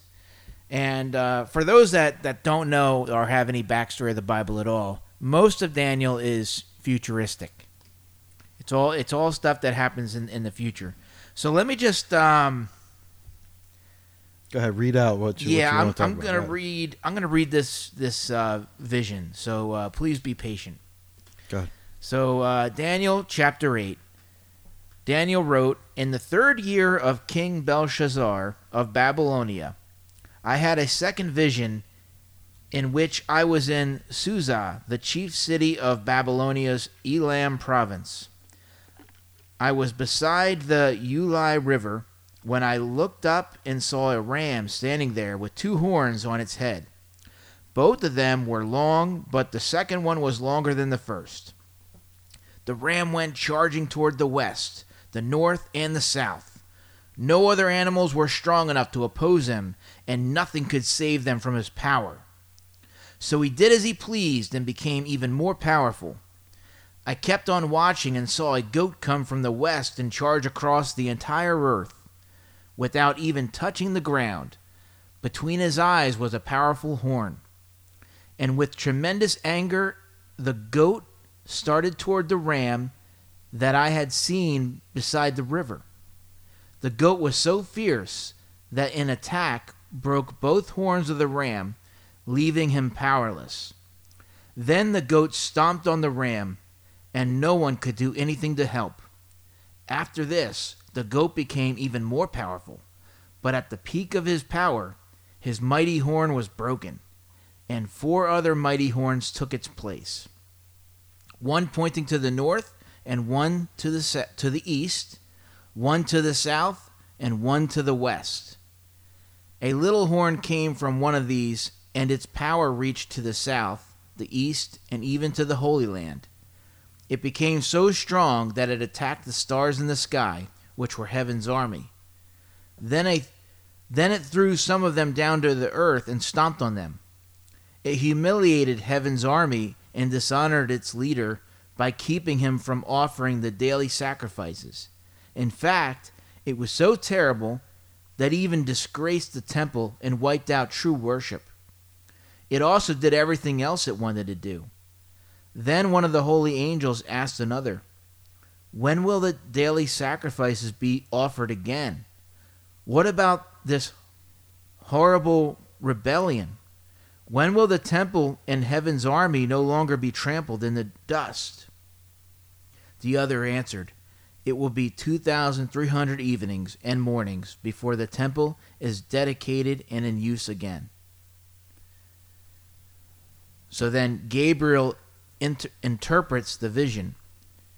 and uh, for those that that don't know or have any backstory of the Bible at all, most of Daniel is futuristic. It's all it's all stuff that happens in, in the future. So let me just um, Go ahead, read out what you. yeah, what you I'm, want to talk I'm gonna Go ahead. read. I'm gonna read this this uh, vision. So uh, please be patient. Go ahead. So uh, Daniel chapter eight. Daniel wrote, "In the third year of King Belshazzar of Babylonia, I had a second vision, in which I was in Susa, the chief city of Babylonia's Elam province. I was beside the Ulai River." when I looked up and saw a ram standing there with two horns on its head. Both of them were long, but the second one was longer than the first. The ram went charging toward the west, the north, and the south. No other animals were strong enough to oppose him, and nothing could save them from his power. So he did as he pleased and became even more powerful. I kept on watching and saw a goat come from the west and charge across the entire earth without even touching the ground. Between his eyes was a powerful horn. And with tremendous anger, the goat started toward the ram that I had seen beside the river. The goat was so fierce that in attack broke both horns of the ram, leaving him powerless. Then the goat stomped on the ram, and no one could do anything to help. After this, the goat became even more powerful, but at the peak of his power, his mighty horn was broken, and four other mighty horns took its place. One pointing to the north, and one to the to the east, one to the south, and one to the west. A little horn came from one of these, and its power reached to the south, the east, and even to the Holy Land. It became so strong that it attacked the stars in the sky, which were heaven's army. Then, a, then it threw some of them down to the earth and stomped on them. It humiliated heaven's army and dishonored its leader by keeping him from offering the daily sacrifices. In fact, it was so terrible that even disgraced the temple and wiped out true worship. It also did everything else it wanted to do. Then one of the holy angels asked another, When will the daily sacrifices be offered again? What about this horrible rebellion? When will the temple and heaven's army no longer be trampled in the dust? The other answered, It will be 2,300 evenings and mornings before the temple is dedicated and in use again. So then Gabriel inter- interprets the vision.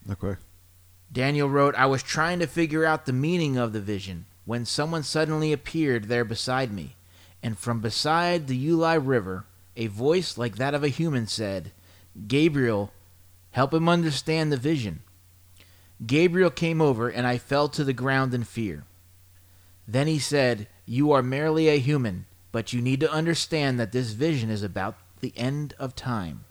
Okay. Daniel wrote, I was trying to figure out the meaning of the vision when someone suddenly appeared there beside me, and from beside the Ulai River, a voice like that of a human said, Gabriel, help him understand the vision. Gabriel came over, and I fell to the ground in fear. Then he said, You are merely a human, but you need to understand that this vision is about the end of time.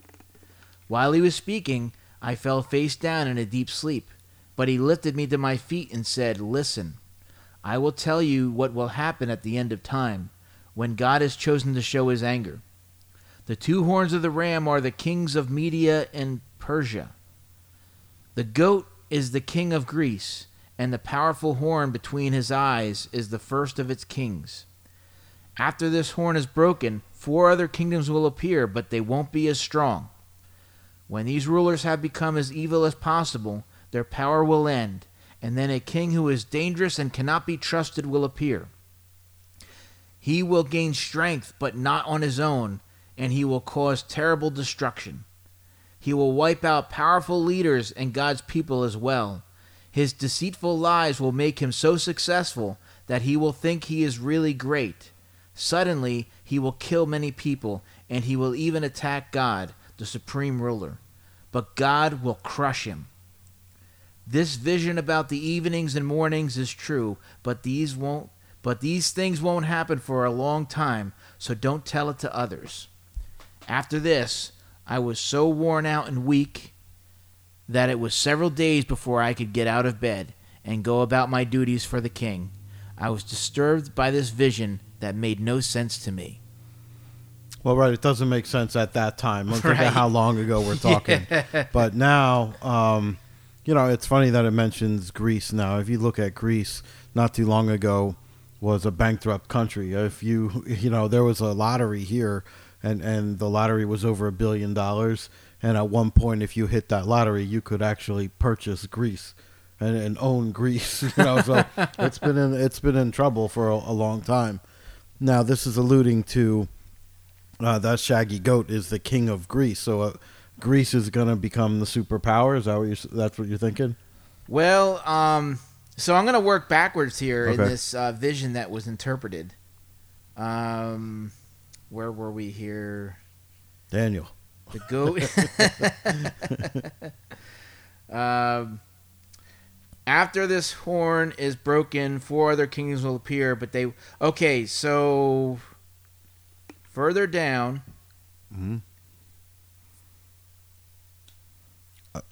While he was speaking, I fell face down in a deep sleep. But he lifted me to my feet and said, Listen, I will tell you what will happen at the end of time, when God has chosen to show his anger. The two horns of the ram are the kings of Media and Persia. The goat is the king of Greece, and the powerful horn between his eyes is the first of its kings. After this horn is broken, four other kingdoms will appear, but they won't be as strong. When these rulers have become as evil as possible, their power will end, and then a king who is dangerous and cannot be trusted will appear. He will gain strength, but not on his own, and he will cause terrible destruction. He will wipe out powerful leaders and God's people as well. His deceitful lies will make him so successful that he will think he is really great. Suddenly, he will kill many people, and he will even attack God, the supreme ruler. But God will crush him. This vision about the evenings and mornings is true, but these won't but these things won't happen for a long time, so don't tell it to others. After this, I was so worn out and weak that it was several days before I could get out of bed and go about my duties for the king. I was disturbed by this vision that made no sense to me. Well, right. It doesn't make sense at that time. Look Right. at how long ago we're talking. But now, um, you know, it's funny that it mentions Greece. Now, if you look at Greece, not too long ago, was a bankrupt country. If you you know there was a lottery here, and and the lottery was over a billion dollars, and at one point, if you hit that lottery, you could actually purchase Greece. And, and own Greece, you know, so it's been in it's been in trouble for a, a long time. Now, this is alluding to uh, that Shaggy Goat is the king of Greece, so uh, Greece is going to become the superpower. Is that what you that's what you're thinking? Well, um, so I'm going to work backwards here in this uh, vision that was interpreted. Um, where were we here? Daniel. The goat. um, after this horn is broken, four other kings will appear, but they. Okay, so further down. hmm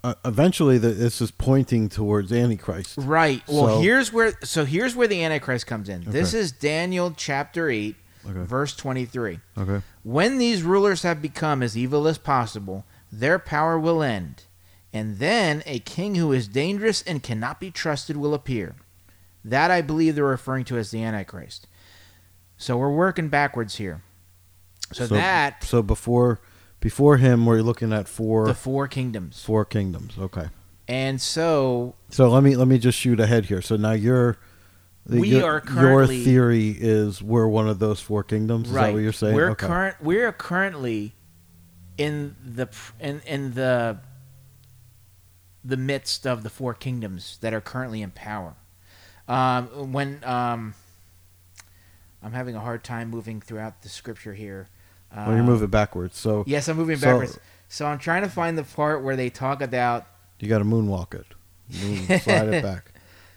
Uh, eventually, the, this is pointing towards Antichrist. Right. Well, So- here's where. So here's where the Antichrist comes in. This is Daniel chapter eight, Okay. verse twenty-three. Okay. When these rulers have become as evil as possible, their power will end, and then a king who is dangerous and cannot be trusted will appear. That I believe they're referring to as the Antichrist. So we're working backwards here. So, that So before before him, we're looking at four the four kingdoms, four kingdoms. Okay. and so So let me let me just shoot ahead here. So now you're. We your, are currently- Your theory is we're one of those four kingdoms. Is right, that what you're saying? we're okay. current we're currently in the in in the the midst of the four kingdoms that are currently in power. Um, when um, I'm having a hard time moving throughout the scripture here. Well, you're moving backwards. So Yes, I'm moving So- backwards. So I'm trying to find the part where they talk about you got to moonwalk it. Moon, slide it back.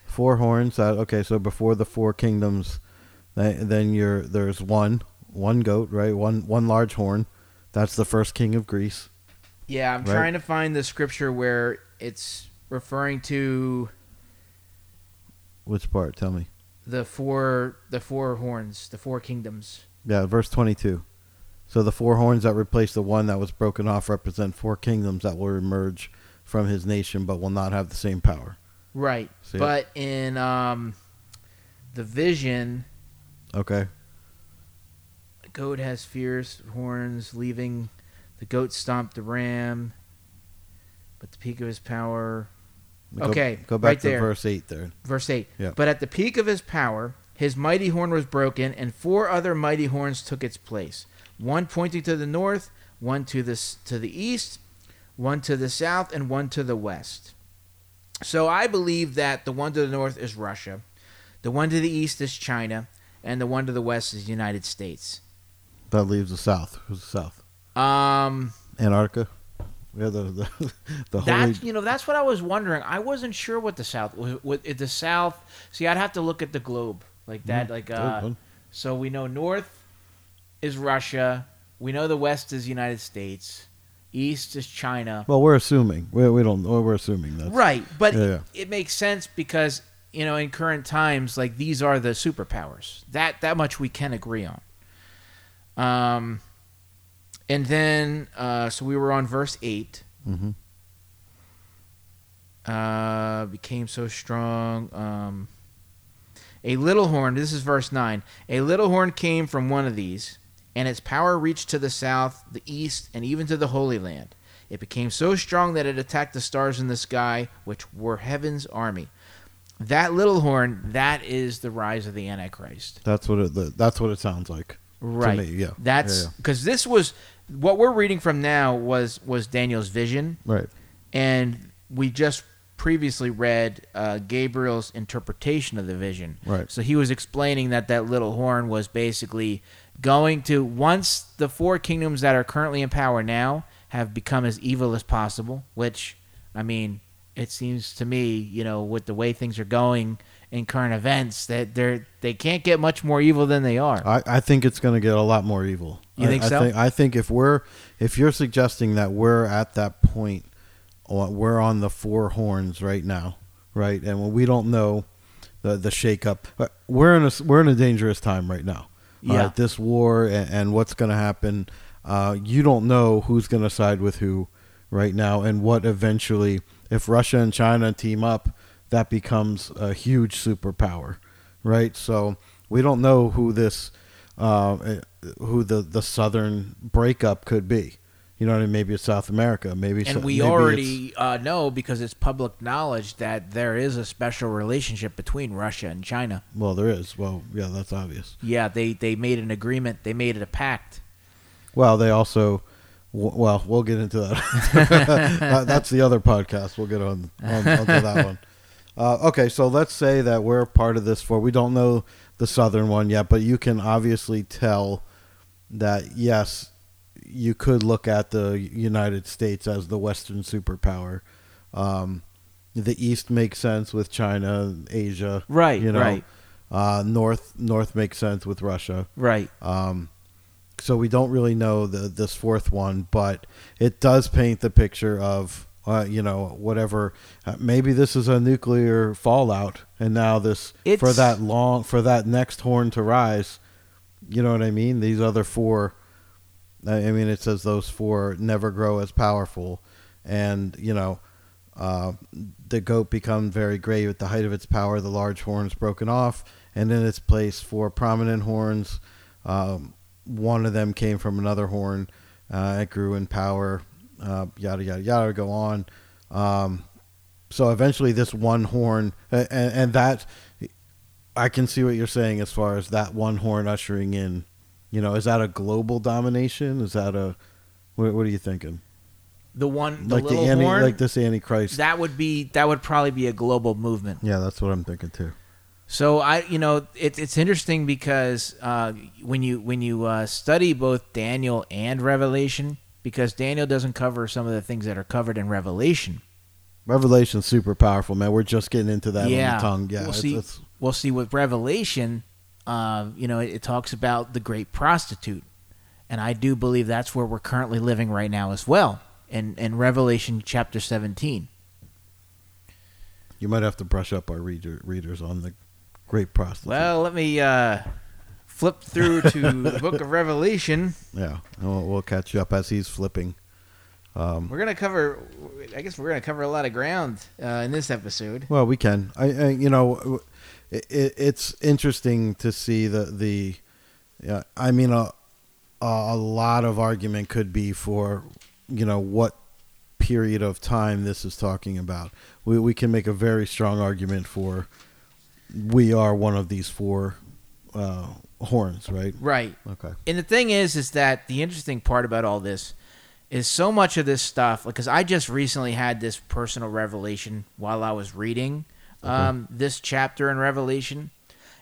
Four horns. That okay. So before the four kingdoms, then then you're there's one one goat, right? One one large horn. That's the first king of Greece. yeah. I'm Right. trying to find the scripture where it's referring to Which part? Tell me. the four the four horns, the four kingdoms. Yeah, verse 22. So the four horns that replace the one that was broken off represent four kingdoms that will emerge from his nation but will not have the same power. Right. See? But in um, the vision, Okay. the goat has fierce horns, leaving the goat stomped the ram. But the peak of his power, Go- Okay, Go back right to there. verse 8 there. verse 8. Yeah. But at the peak of his power, his mighty horn was broken, and four other mighty horns took its place. One pointing to the north, one to the, to the east, one to the south, and one to the west. So I believe that the one to the north is Russia, the one to the east is China, and the one to the west is the United States. That leaves the south. Who's the south? Um, Antarctica? Yeah, the the, the holy That's you know that's what I was wondering. I wasn't sure what the South was. What the South? See, I'd have to look at the globe like that. Like uh, so we know North is Russia. We know the West is United States. East is China. Well, we're assuming. We, we don't we're assuming that. Right, but Yeah, yeah. it makes sense because you know in current times like these are the superpowers. That that much we can agree on. Um, and then uh, so we were on verse eight. hmm uh, became so strong. Um, a little horn, this is verse 9. A little horn came from one of these, and its power reached to the south, the east, and even to the Holy Land. It became so strong that it attacked the stars in the sky, which were heaven's army. That little horn, that is the rise of the Antichrist. That's what it. That's what it sounds like. Right. To me, yeah. That's Yeah, because this was what we're reading from now was was Daniel's vision right. and we just previously read uh, Gabriel's interpretation of the vision. Right. So he was explaining that that little horn was basically going to once the four kingdoms that are currently in power now have become as evil as possible. Which, I mean, it seems to me, you know, with the way things are going in current events, that they're they can't get much more evil than they are. I, I think it's going to get a lot more evil. You I, think I so? Think, I think if we're if you're suggesting that we're at that point, uh, we're on the four horns right now, right? And we don't know the the shakeup, uh, we're in a we're in a dangerous time right now. Yeah. right, this war and, and what's going to happen, uh, you don't know who's going to side with who right now, and what eventually, if Russia and China team up, that becomes a huge superpower, right? So we don't know who this uh, eh, who the the southern breakup could be. You know what I mean? Maybe it's South America. Maybe And so- we maybe already uh, know because it's public knowledge that there is a special relationship between Russia and China. well, there is. Well, yeah, that's obvious. Yeah, they, they made an agreement. They made it a pact. Well, they also. Well, we'll get into that. That- That's the other podcast. We'll get on, on onto that one. Uh, okay, so let's say that we're part of this for. We don't know the southern one yet, but you can obviously tell that yes, you could look at the United States as the Western superpower. Um, the East makes sense with China, Asia, Right, You know, right, uh, North North makes sense with Russia. right. Um, so we don't really know the this fourth one, but it does paint the picture of uh, you know whatever. Uh, maybe this is a nuclear fallout, and now this for that long for that next horn to rise. You know what I mean? These other four. I mean, it says those four never grow as powerful, and you know. Uh, the goat become very gray at the height of its power. The large horns broken off, and in its place, four prominent horns. Um, one of them came from another horn. Uh, it grew in power. Uh, yada yada yada. Go on. Um, so eventually, this one horn, and, and that I can see what you're saying as far as that one horn ushering in. You know, is that a global domination? Is that a what, what are you thinking? The one, the like the anti, horn, like this antichrist. that would be that would probably be a global movement. yeah, that's what I'm thinking too. So I, you know, it's it's interesting because uh, when you when you uh, study both Daniel and Revelation, because Daniel doesn't cover some of the things that are covered in Revelation. Revelation's super powerful, man. We're just getting into that Yeah. on the tongue. Yeah, We'll it's- see. it's- Well, see, with Revelation, uh, you know, it, it talks about the great prostitute, and I do believe that's where we're currently living right now as well. In in Revelation chapter seventeen. you might have to brush up our reader, readers on the great prostitute. Well, let me uh, flip through to the book of Revelation. yeah, we'll, we'll catch you up as he's flipping. Um, We're gonna cover. I guess we're gonna cover a lot of ground uh, in this episode. Well, we can. I, I you know, it, it, it's interesting to see the the. Yeah, I mean, a a lot of argument could be for, you know, what period of time this is talking about. We we can make a very strong argument for. We are one of these four uh, horns, right? Right. Okay. And the thing is, is that the interesting part about all this is so much of this stuff. Because I just recently had this personal revelation while I was reading um, this chapter in Revelation,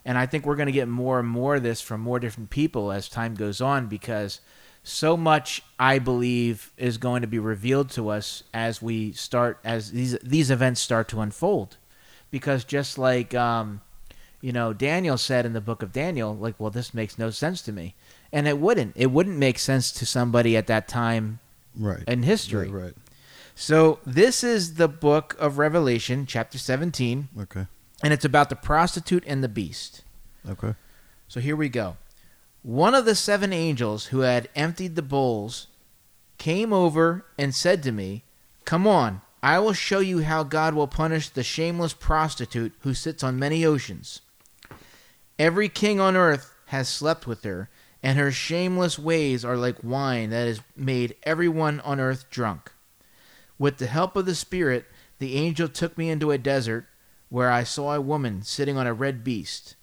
and I think we're going to get more and more of this from more different people as time goes on. Because so much, I believe, is going to be revealed to us as we start as these these events start to unfold. Because just like um, you know, Daniel said in the book of Daniel, like, well, this makes no sense to me. And it wouldn't. It wouldn't make sense to somebody at that time Right. in history. Right. right. So this is the book of Revelation, chapter 17, Okay. and it's about the prostitute and the beast. Okay. So here we go. One of the seven angels who had emptied the bowls came over and said to me, Come on, I will show you how God will punish the shameless prostitute who sits on many oceans. Every king on earth has slept with her, and her shameless ways are like wine that has made everyone on earth drunk. With the help of the Spirit, the angel took me into a desert where I saw a woman sitting on a red beast.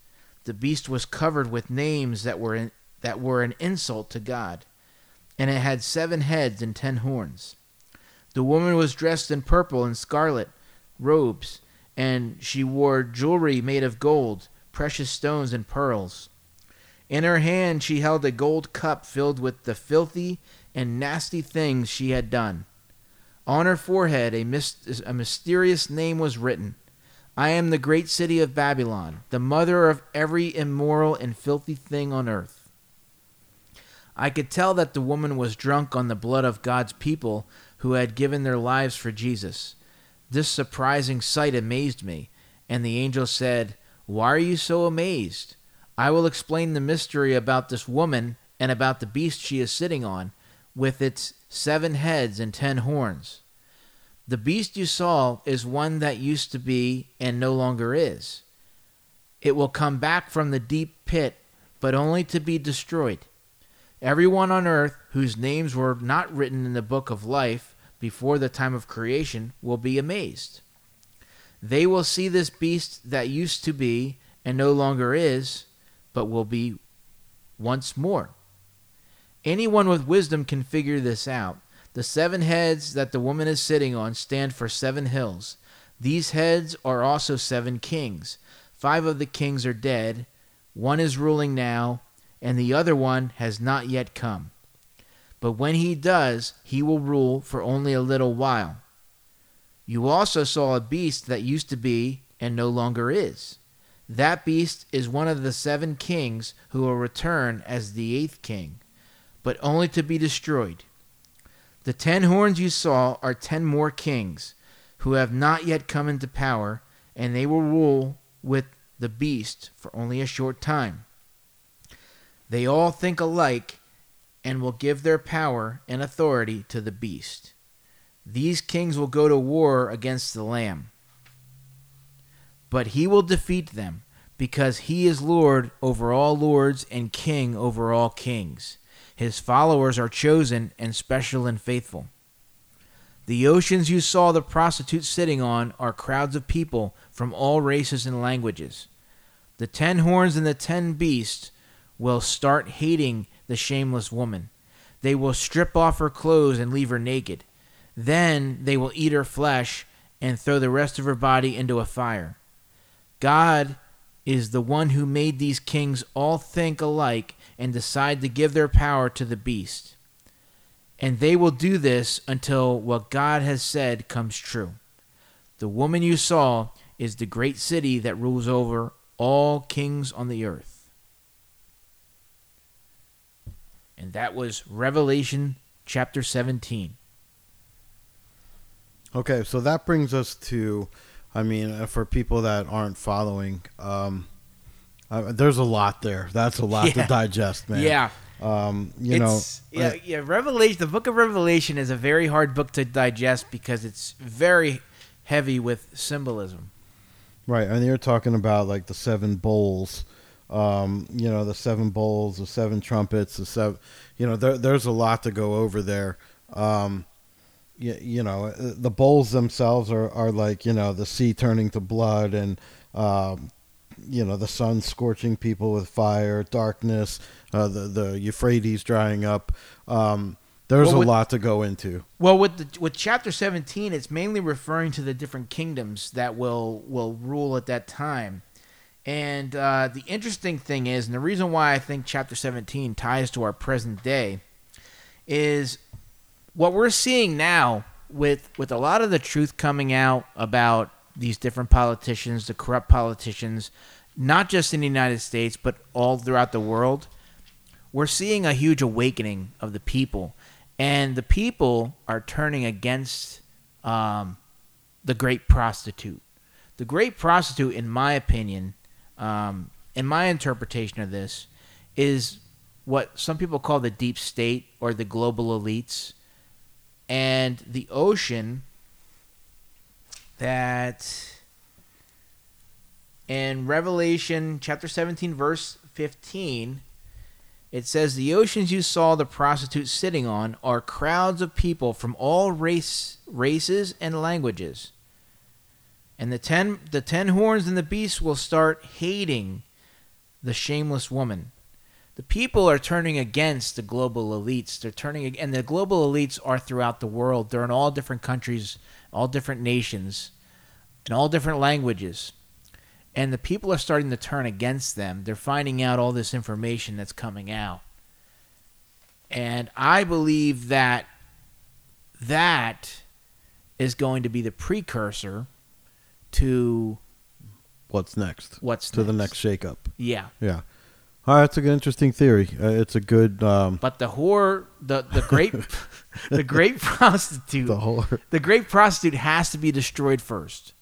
The beast was covered with names that were in, that were an insult to God, and it had seven heads and ten horns. The woman was dressed in purple and scarlet robes, and she wore jewelry made of gold, precious stones, and pearls. In her hand she held a gold cup filled with the filthy and nasty things she had done. On her forehead a, myst- a mysterious name was written I am the great city of Babylon, the mother of every immoral and filthy thing on earth. I could tell that the woman was drunk on the blood of God's people who had given their lives for Jesus. This surprising sight amazed me, and the angel said, Why are you so amazed? I will explain the mystery about this woman and about the beast she is sitting on, with its seven heads and ten horns. The beast you saw is one that used to be and no longer is. It will come back from the deep pit, but only to be destroyed. Everyone on earth whose names were not written in the book of life before the time of creation will be amazed. They will see this beast that used to be and no longer is, but will be once more. Anyone with wisdom can figure this out. The seven heads that the woman is sitting on stand for seven hills. These heads are also seven kings. Five of the kings are dead, one is ruling now, and the other one has not yet come. But when he does, he will rule for only a little while. You also saw a beast that used to be and no longer is. That beast is one of the seven kings who will return as the eighth king, but only to be destroyed. The ten horns you saw are ten more kings who have not yet come into power, and they will rule with the beast for only a short time. They all think alike and will give their power and authority to the beast. These kings will go to war against the Lamb. But he will defeat them, because he is Lord over all lords and King over all kings. His followers are chosen and special and faithful. The oceans you saw the prostitutes sitting on are crowds of people from all races and languages. The ten horns and the ten beasts will start hating the shameless woman. They will strip off her clothes and leave her naked. Then they will eat her flesh and throw the rest of her body into a fire. God is the one who made these kings all think alike and decide to give their power to the beast. And they will do this until what God has said comes true. The woman you saw is the great city that rules over all kings on the earth. And that was Revelation chapter 17. Okay, so that brings us to, I mean, uh, for people that aren't following, um, uh, there's a lot there. That's a lot Yeah. to digest, man. Yeah. Um, you It's- know, yeah, yeah. Revelation, the book of Revelation is a very hard book to digest because it's very heavy with symbolism. right. And you're talking about like the seven bowls, um, you know, the seven bowls, the seven trumpets, the seven, you know, there, there's a lot to go over there. Um, you, you know, uh, the bowls themselves are, are like, you know, the sea turning to blood and, um, you know, the sun scorching people with fire, darkness, uh, the, the Euphrates drying up. Um, there's Well, a lot to go into. Well, with the, with chapter seventeen, it's mainly referring to the different kingdoms that will will rule at that time. And uh, the interesting thing is, and the reason why I think chapter seventeen ties to our present day, is what we're seeing now with with a lot of the truth coming out about these different politicians, the corrupt politicians, not just in the United States but all throughout the world. We're seeing a huge awakening of the people, and the people are turning against um, the great prostitute. The great prostitute, in my opinion, um, in my interpretation of this, is what some people call the deep state or the global elites, and the ocean that in Revelation chapter 17, verse 15, it says, The oceans you saw the prostitute sitting on are crowds of people from all race, races and languages. And the ten, the ten horns and the beast will start hating the shameless woman. The people are turning against the global elites. They're turning, and the global elites are throughout the world. They're in all different countries, all different nations, and all different languages and the people are starting to turn against them. They're finding out all this information that's coming out. And I believe that that is going to be the precursor to What's next? what's to the next shakeup. Yeah. Yeah. All right, that's a good, interesting theory. Uh, it's a good um, But the whore, the the great, the great prostitute, the whole. the great prostitute has to be destroyed first.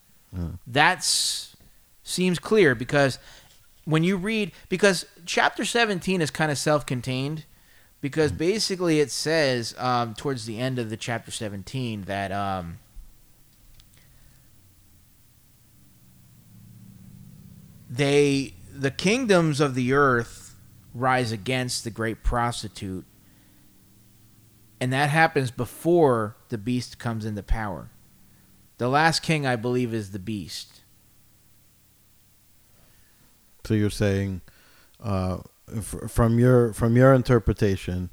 That's seems clear because when you read because chapter 17 is kind of self-contained because basically it says um, towards the end of the chapter 17 that um, they the kingdoms of the earth rise against the great prostitute and that happens before the beast comes into power. The last king i believe is the beast. So you're saying, uh, f- from your from your interpretation,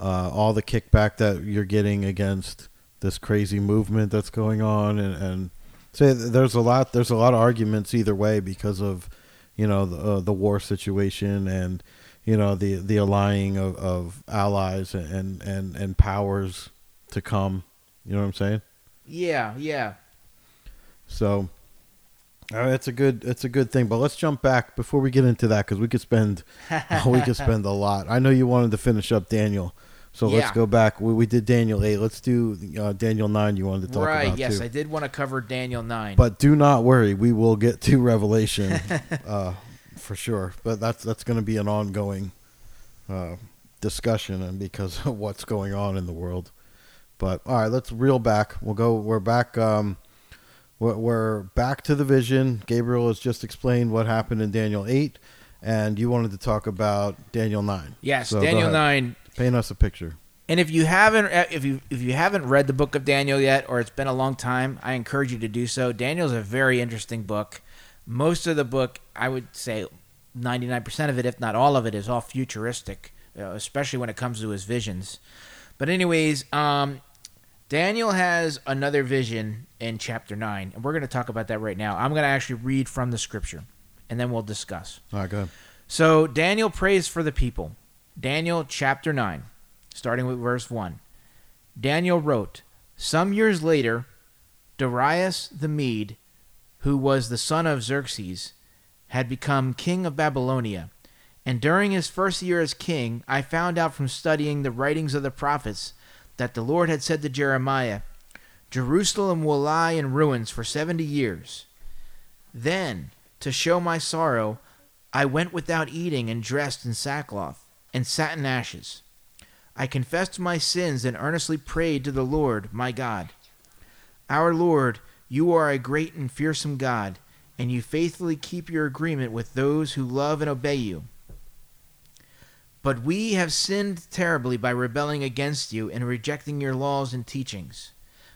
uh, all the kickback that you're getting against this crazy movement that's going on, and, and say there's a lot there's a lot of arguments either way because of, you know, the, uh, the war situation and you know the the allying of, of allies and, and and powers to come. You know what I'm saying? yeah yeah So uh, it's a good it's a good thing. But let's jump back before we get into that because we could spend we could spend a lot. I know you wanted to finish up Daniel, so let's go back. We, we did Daniel eight. Let's do uh, Daniel nine. You wanted to talk right about yes too. i did want to cover daniel 9 But do not worry, we will get to Revelation uh, for sure. But that's that's going to be an ongoing uh, discussion, and because of what's going on in the world. But all right, let's reel back. We'll go. We're back. Um, we're, we're back to the vision. Gabriel has just explained what happened in Daniel eight, and you wanted to talk about Daniel nine. yes So daniel 9 Paint us a picture. And if you haven't uh, if you if you haven't read the book of Daniel yet or it's been a long time, I encourage you to do so. Daniel's a very interesting book. Most of the book, I would say 99% of it if not all of it is all futuristic, uh, especially when it comes to his visions. But anyways, um Daniel has another vision in chapter 9, and we're going to talk about that right now. I'm going to actually read from the scripture and then we'll discuss. All right, go ahead. So Daniel prays for the people. Daniel chapter 9, starting with verse 1. Daniel wrote, Some years later, Darius the Mede, who was the son of Xerxes, had become king of Babylonia. And during his first year as king, I found out from studying the writings of the prophets that the Lord had said to Jeremiah, Jerusalem will lie in ruins for seventy years. Then, to show my sorrow, I went without eating and dressed in sackcloth and sat in ashes. I confessed my sins and earnestly prayed to the Lord my God. Our Lord, you are a great and fearsome God, and you faithfully keep your agreement with those who love and obey you. But we have sinned terribly by rebelling against you and rejecting your laws and teachings.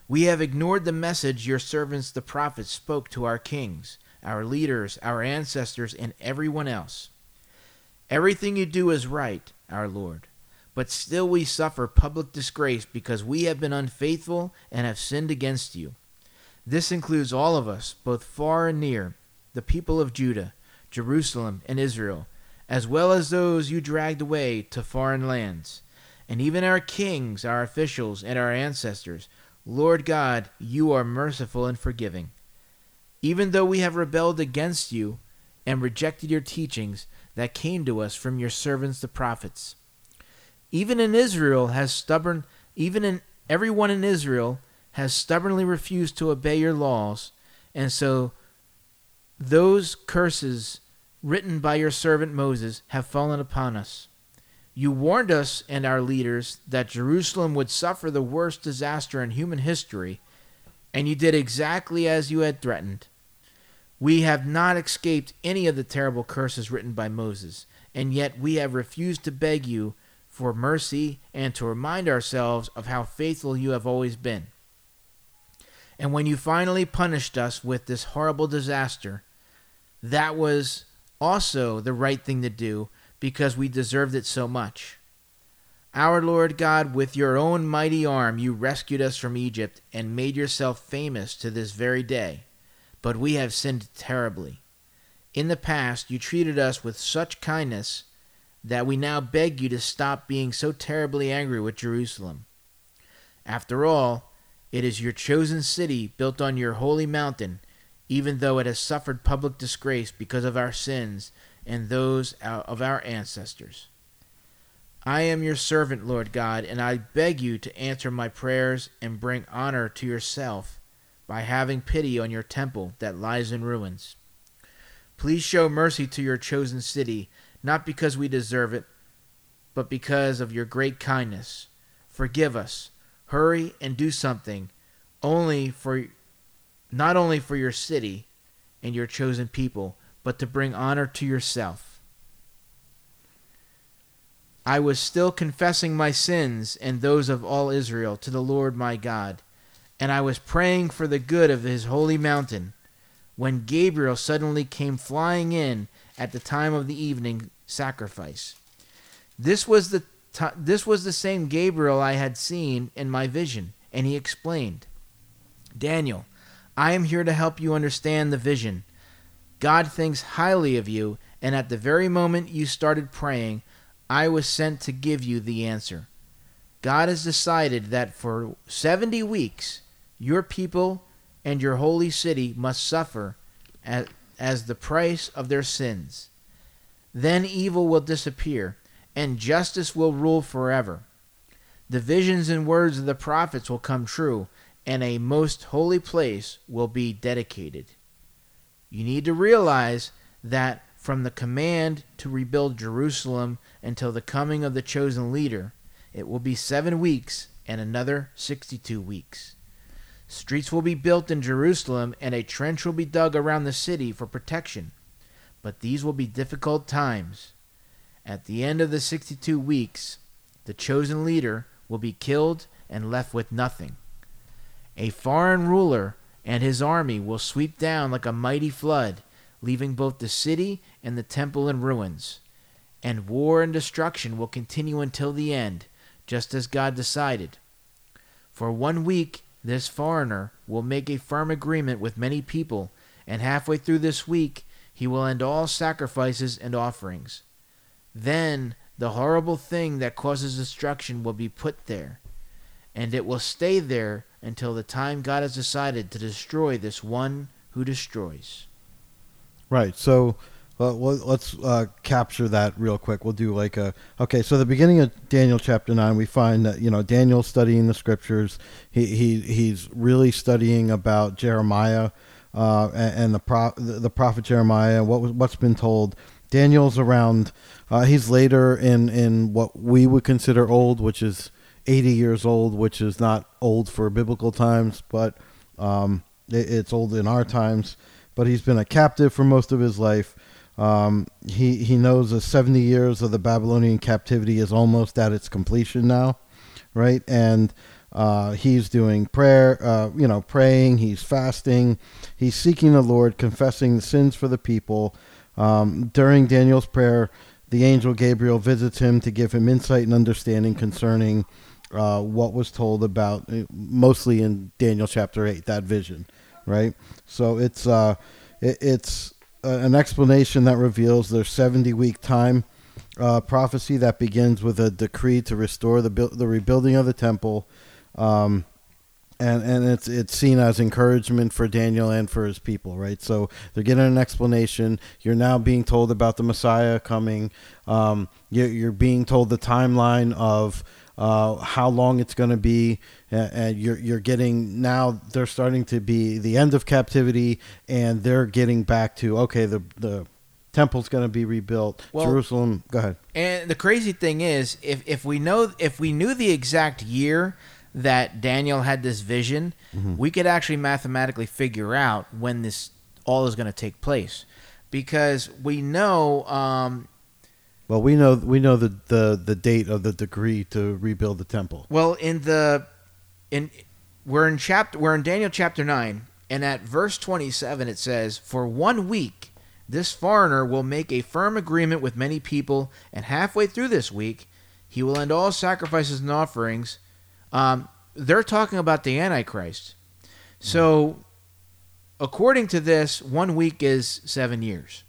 We have ignored the message your servants the prophets spoke to our kings, our leaders, our ancestors, and everyone else. Everything you do is right, our Lord, but still we suffer public disgrace because we have been unfaithful and have sinned against you. This includes all of us, both far and near, the people of Judah, Jerusalem, and Israel, as well as those you dragged away to foreign lands, and even our kings, our officials, and our ancestors. Lord God, you are merciful and forgiving. Even though we have rebelled against you and rejected your teachings that came to us from your servants the prophets. Even in Israel has stubborn even in everyone in Israel has stubbornly refused to obey your laws, and so those curses written by your servant Moses have fallen upon us. You warned us and our leaders that Jerusalem would suffer the worst disaster in human history, and you did exactly as you had threatened. We have not escaped any of the terrible curses written by Moses, and yet we have refused to beg you for mercy and to remind ourselves of how faithful you have always been. And when you finally punished us with this horrible disaster, that was also the right thing to do because we deserved it so much. Our Lord God, with your own mighty arm, you rescued us from Egypt and made yourself famous to this very day. But we have sinned terribly. In the past, you treated us with such kindness that we now beg you to stop being so terribly angry with Jerusalem. After all, it is your chosen city built on your holy mountain, even though it has suffered public disgrace because of our sins and those of our ancestors. I am your servant, Lord God, and I beg you to answer my prayers and bring honor to yourself by having pity on your temple that lies in ruins. Please show mercy to your chosen city, not because we deserve it, but because of your great kindness. Forgive us. Hurry and do something, only for not only for your city and your chosen people, but to bring honor to yourself. I was still confessing my sins and those of all Israel to the Lord my God, and I was praying for the good of his holy mountain, when Gabriel suddenly came flying in at the time of the evening sacrifice. This was the this was the same Gabriel I had seen in my vision, and he explained, Daniel, I am here to help you understand the vision. God thinks highly of you, and at the very moment you started praying, I was sent to give you the answer. God has decided that for 70 weeks your people and your holy city must suffer as, as the price of their sins. Then evil will disappear, and justice will rule forever. The visions and words of the prophets will come true, and a most holy place will be dedicated. You need to realize that from the command to rebuild Jerusalem until the coming of the chosen leader, it will be seven weeks and another 62 weeks. Streets will be built in Jerusalem, and a trench will be dug around the city for protection. But these will be difficult times. At the end of the 62 weeks, the chosen leader will be killed and left with nothing. A foreign ruler and his army will sweep down like a mighty flood, leaving both the city and the temple in ruins. And war and destruction will continue until the end, just as God decided. For one week, this foreigner will make a firm agreement with many people, and halfway through this week, he will end all sacrifices and offerings. Then the horrible thing that causes destruction will be put there, and it will stay there until the time God has decided to destroy this one who destroys. Right. So uh, let's uh, capture that real quick. We'll do like a okay. So the beginning of Daniel chapter nine, we find that you know Daniel studying the scriptures. He he he's really studying about Jeremiah uh, and, and, the pro- the prophet Jeremiah. What was what's been told. Daniel's around. Uh, he's later in in what we would consider old, which is 80 years old, which is not old for biblical times, but um, it, it's old in our times. But he's been a captive for most of his life. Um, he he knows the 70 years of the Babylonian captivity is almost at its completion now, right? And uh, he's doing prayer, uh, you know, praying. He's fasting. He's seeking the Lord, confessing the sins for the people. Um, during Daniel's prayer, the angel Gabriel visits him to give him insight and understanding concerning uh, what was told about, uh, mostly in Daniel chapter eight, that vision, right? So it's uh, it, it's uh, an explanation that reveals their seventy week time uh, prophecy that begins with a decree to restore the the rebuilding of the temple. Um, and and it's it's seen as encouragement for Daniel and for his people, right? So they're getting an explanation. You're now being told about the Messiah coming. Um, you're, you're being told the timeline of uh, how long it's going to be, and you're you're getting now they're starting to be the end of captivity, and they're getting back to okay the the temple's going to be rebuilt. Well, Jerusalem, go ahead. And the crazy thing is, if if we know if we knew the exact year that Daniel had this vision, mm-hmm. we could actually mathematically figure out when this all is going to take place, because we know um, well, we know we know the, the the date of the decree to rebuild the temple. Well, in the in we're in chapter we're in Daniel chapter 9 and at verse 27 it says, "For one week this foreigner will make a firm agreement with many people, and halfway through this week he will end all sacrifices and offerings." Um, they're talking about the Antichrist. So, according to this, one week is seven years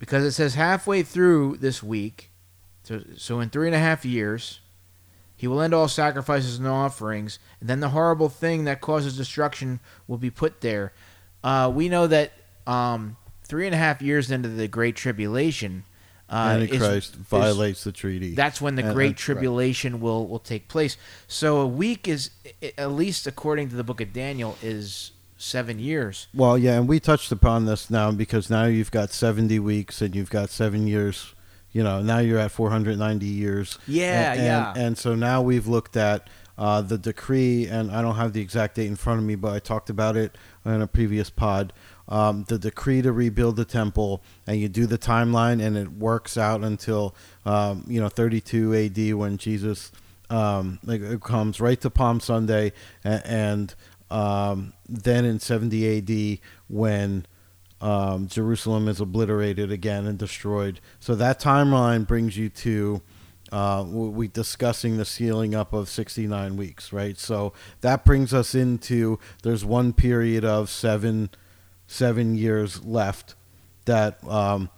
because it says halfway through this week, so, so in three and a half years, he will end all sacrifices and offerings, and then the horrible thing that causes destruction will be put there. Uh, we know that um, three and a half years into the Great Tribulation, uh, Antichrist is, violates is, the treaty. That's when the and, Great Tribulation right. will, will take place. So a week is, at least according to the Book of Daniel, is seven years. Well, yeah, and we touched upon this now because now you've got 70 weeks and you've got seven years. You know, now you're at 490 years. Yeah, and, yeah. And, and so now we've looked at uh, the decree, and I don't have the exact date in front of me, but I talked about it in a previous pod. Um, the decree to rebuild the temple, and you do the timeline, and it works out until um, you know 32 A.D. when Jesus um, like it comes right to Palm Sunday, and, and um, then in 70 A.D. when um, Jerusalem is obliterated again and destroyed. So that timeline brings you to uh, we discussing the sealing up of 69 weeks, right? So that brings us into there's one period of seven seven years left that um,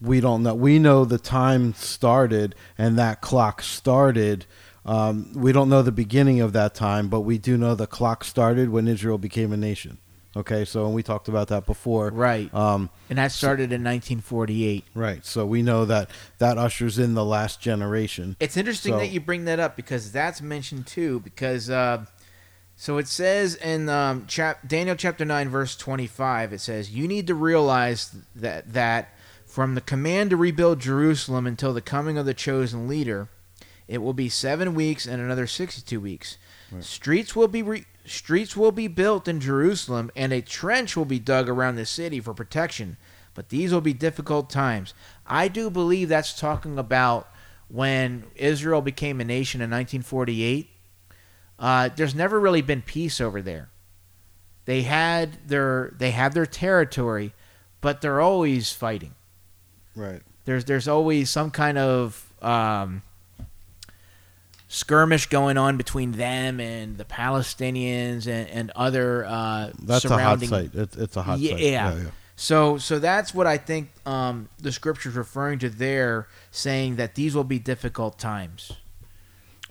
we don't know. We know the time started and that clock started. Um, we don't know the beginning of that time, but we do know the clock started when Israel became a nation. Okay, so and we talked about that before, Right. Um, and that started in 1948. right. So we know that that ushers in the last generation. It's interesting So- that you bring that up because that's mentioned too. Because uh, so it says in um, chap- Daniel chapter nine verse twenty five, it says you need to realize that that from the command to rebuild Jerusalem until the coming of the chosen leader, it will be seven weeks and another sixty two weeks. Streets will be re- streets will be built in Jerusalem, and a trench will be dug around the city for protection. But these will be difficult times. I do believe that's talking about when Israel became a nation in 1948. Uh, there's never really been peace over there. They had their they have their territory, but they're always fighting. Right. There's there's always some kind of um, skirmish going on between them and the Palestinians and, and other uh, That's a hot site. It's, it's a hot Yeah, site. yeah. So, so that's what I think um, the scripture's referring to there, saying that these will be difficult times.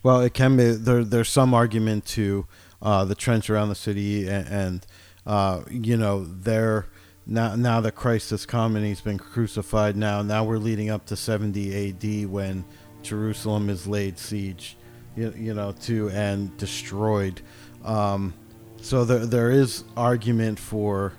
Well, it can be. There, there's some argument to uh, the trench around the city, and, and uh, you know, there now now that Christ has come and he's been crucified. Now, now we're leading up to 70 A.D. when Jerusalem is laid siege, you, you know, to and destroyed. Um, so there there is argument for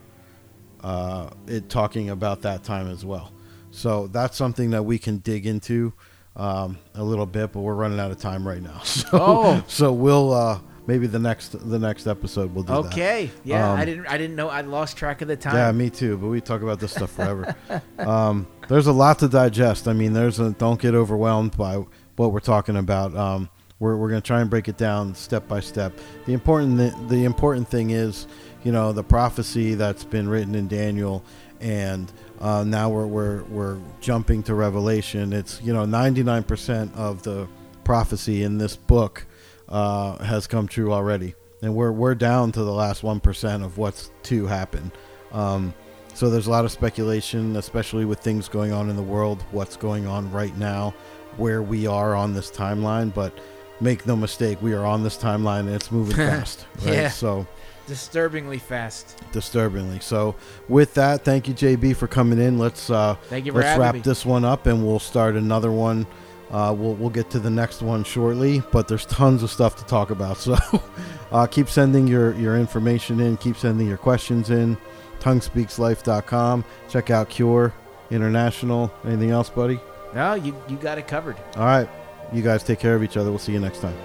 uh, it talking about that time as well. So that's something that we can dig into um, a little bit, but we're running out of time right now. So, Oh. so we'll uh, maybe the next the next episode we'll do that. Okay, yeah, Um, I didn't, I didn't know, I lost track of the time. Yeah, me too. But we talk about this stuff forever. um, there's a lot to digest. I mean, there's a don't get overwhelmed by what we're talking about. Um, we're we're gonna try and break it down step by step. The important th- the important thing is, you know, the prophecy that's been written in Daniel, and uh, now we're we're we're jumping to Revelation. It's you know 99% of the prophecy in this book uh, has come true already, and we're we're down to the last one percent of what's to happen. Um, so there's a lot of speculation, especially with things going on in the world, what's going on right now, where we are on this timeline. But make no mistake, we are on this timeline and it's moving fast. Right? Yeah. So Disturbingly fast. disturbingly. So with that, thank you JB for coming in. Let's uh, Thank you for let's wrap me. this one up and we'll start another one. Uh, we'll we'll get to the next one shortly, but there's tons of stuff to talk about. So uh, keep sending your your information in. Keep sending your questions in. TongueSpeaksLife.com. Check out Cure International. Anything else, buddy? No, you, you got it covered. All right. You guys take care of each other. We'll see you next time.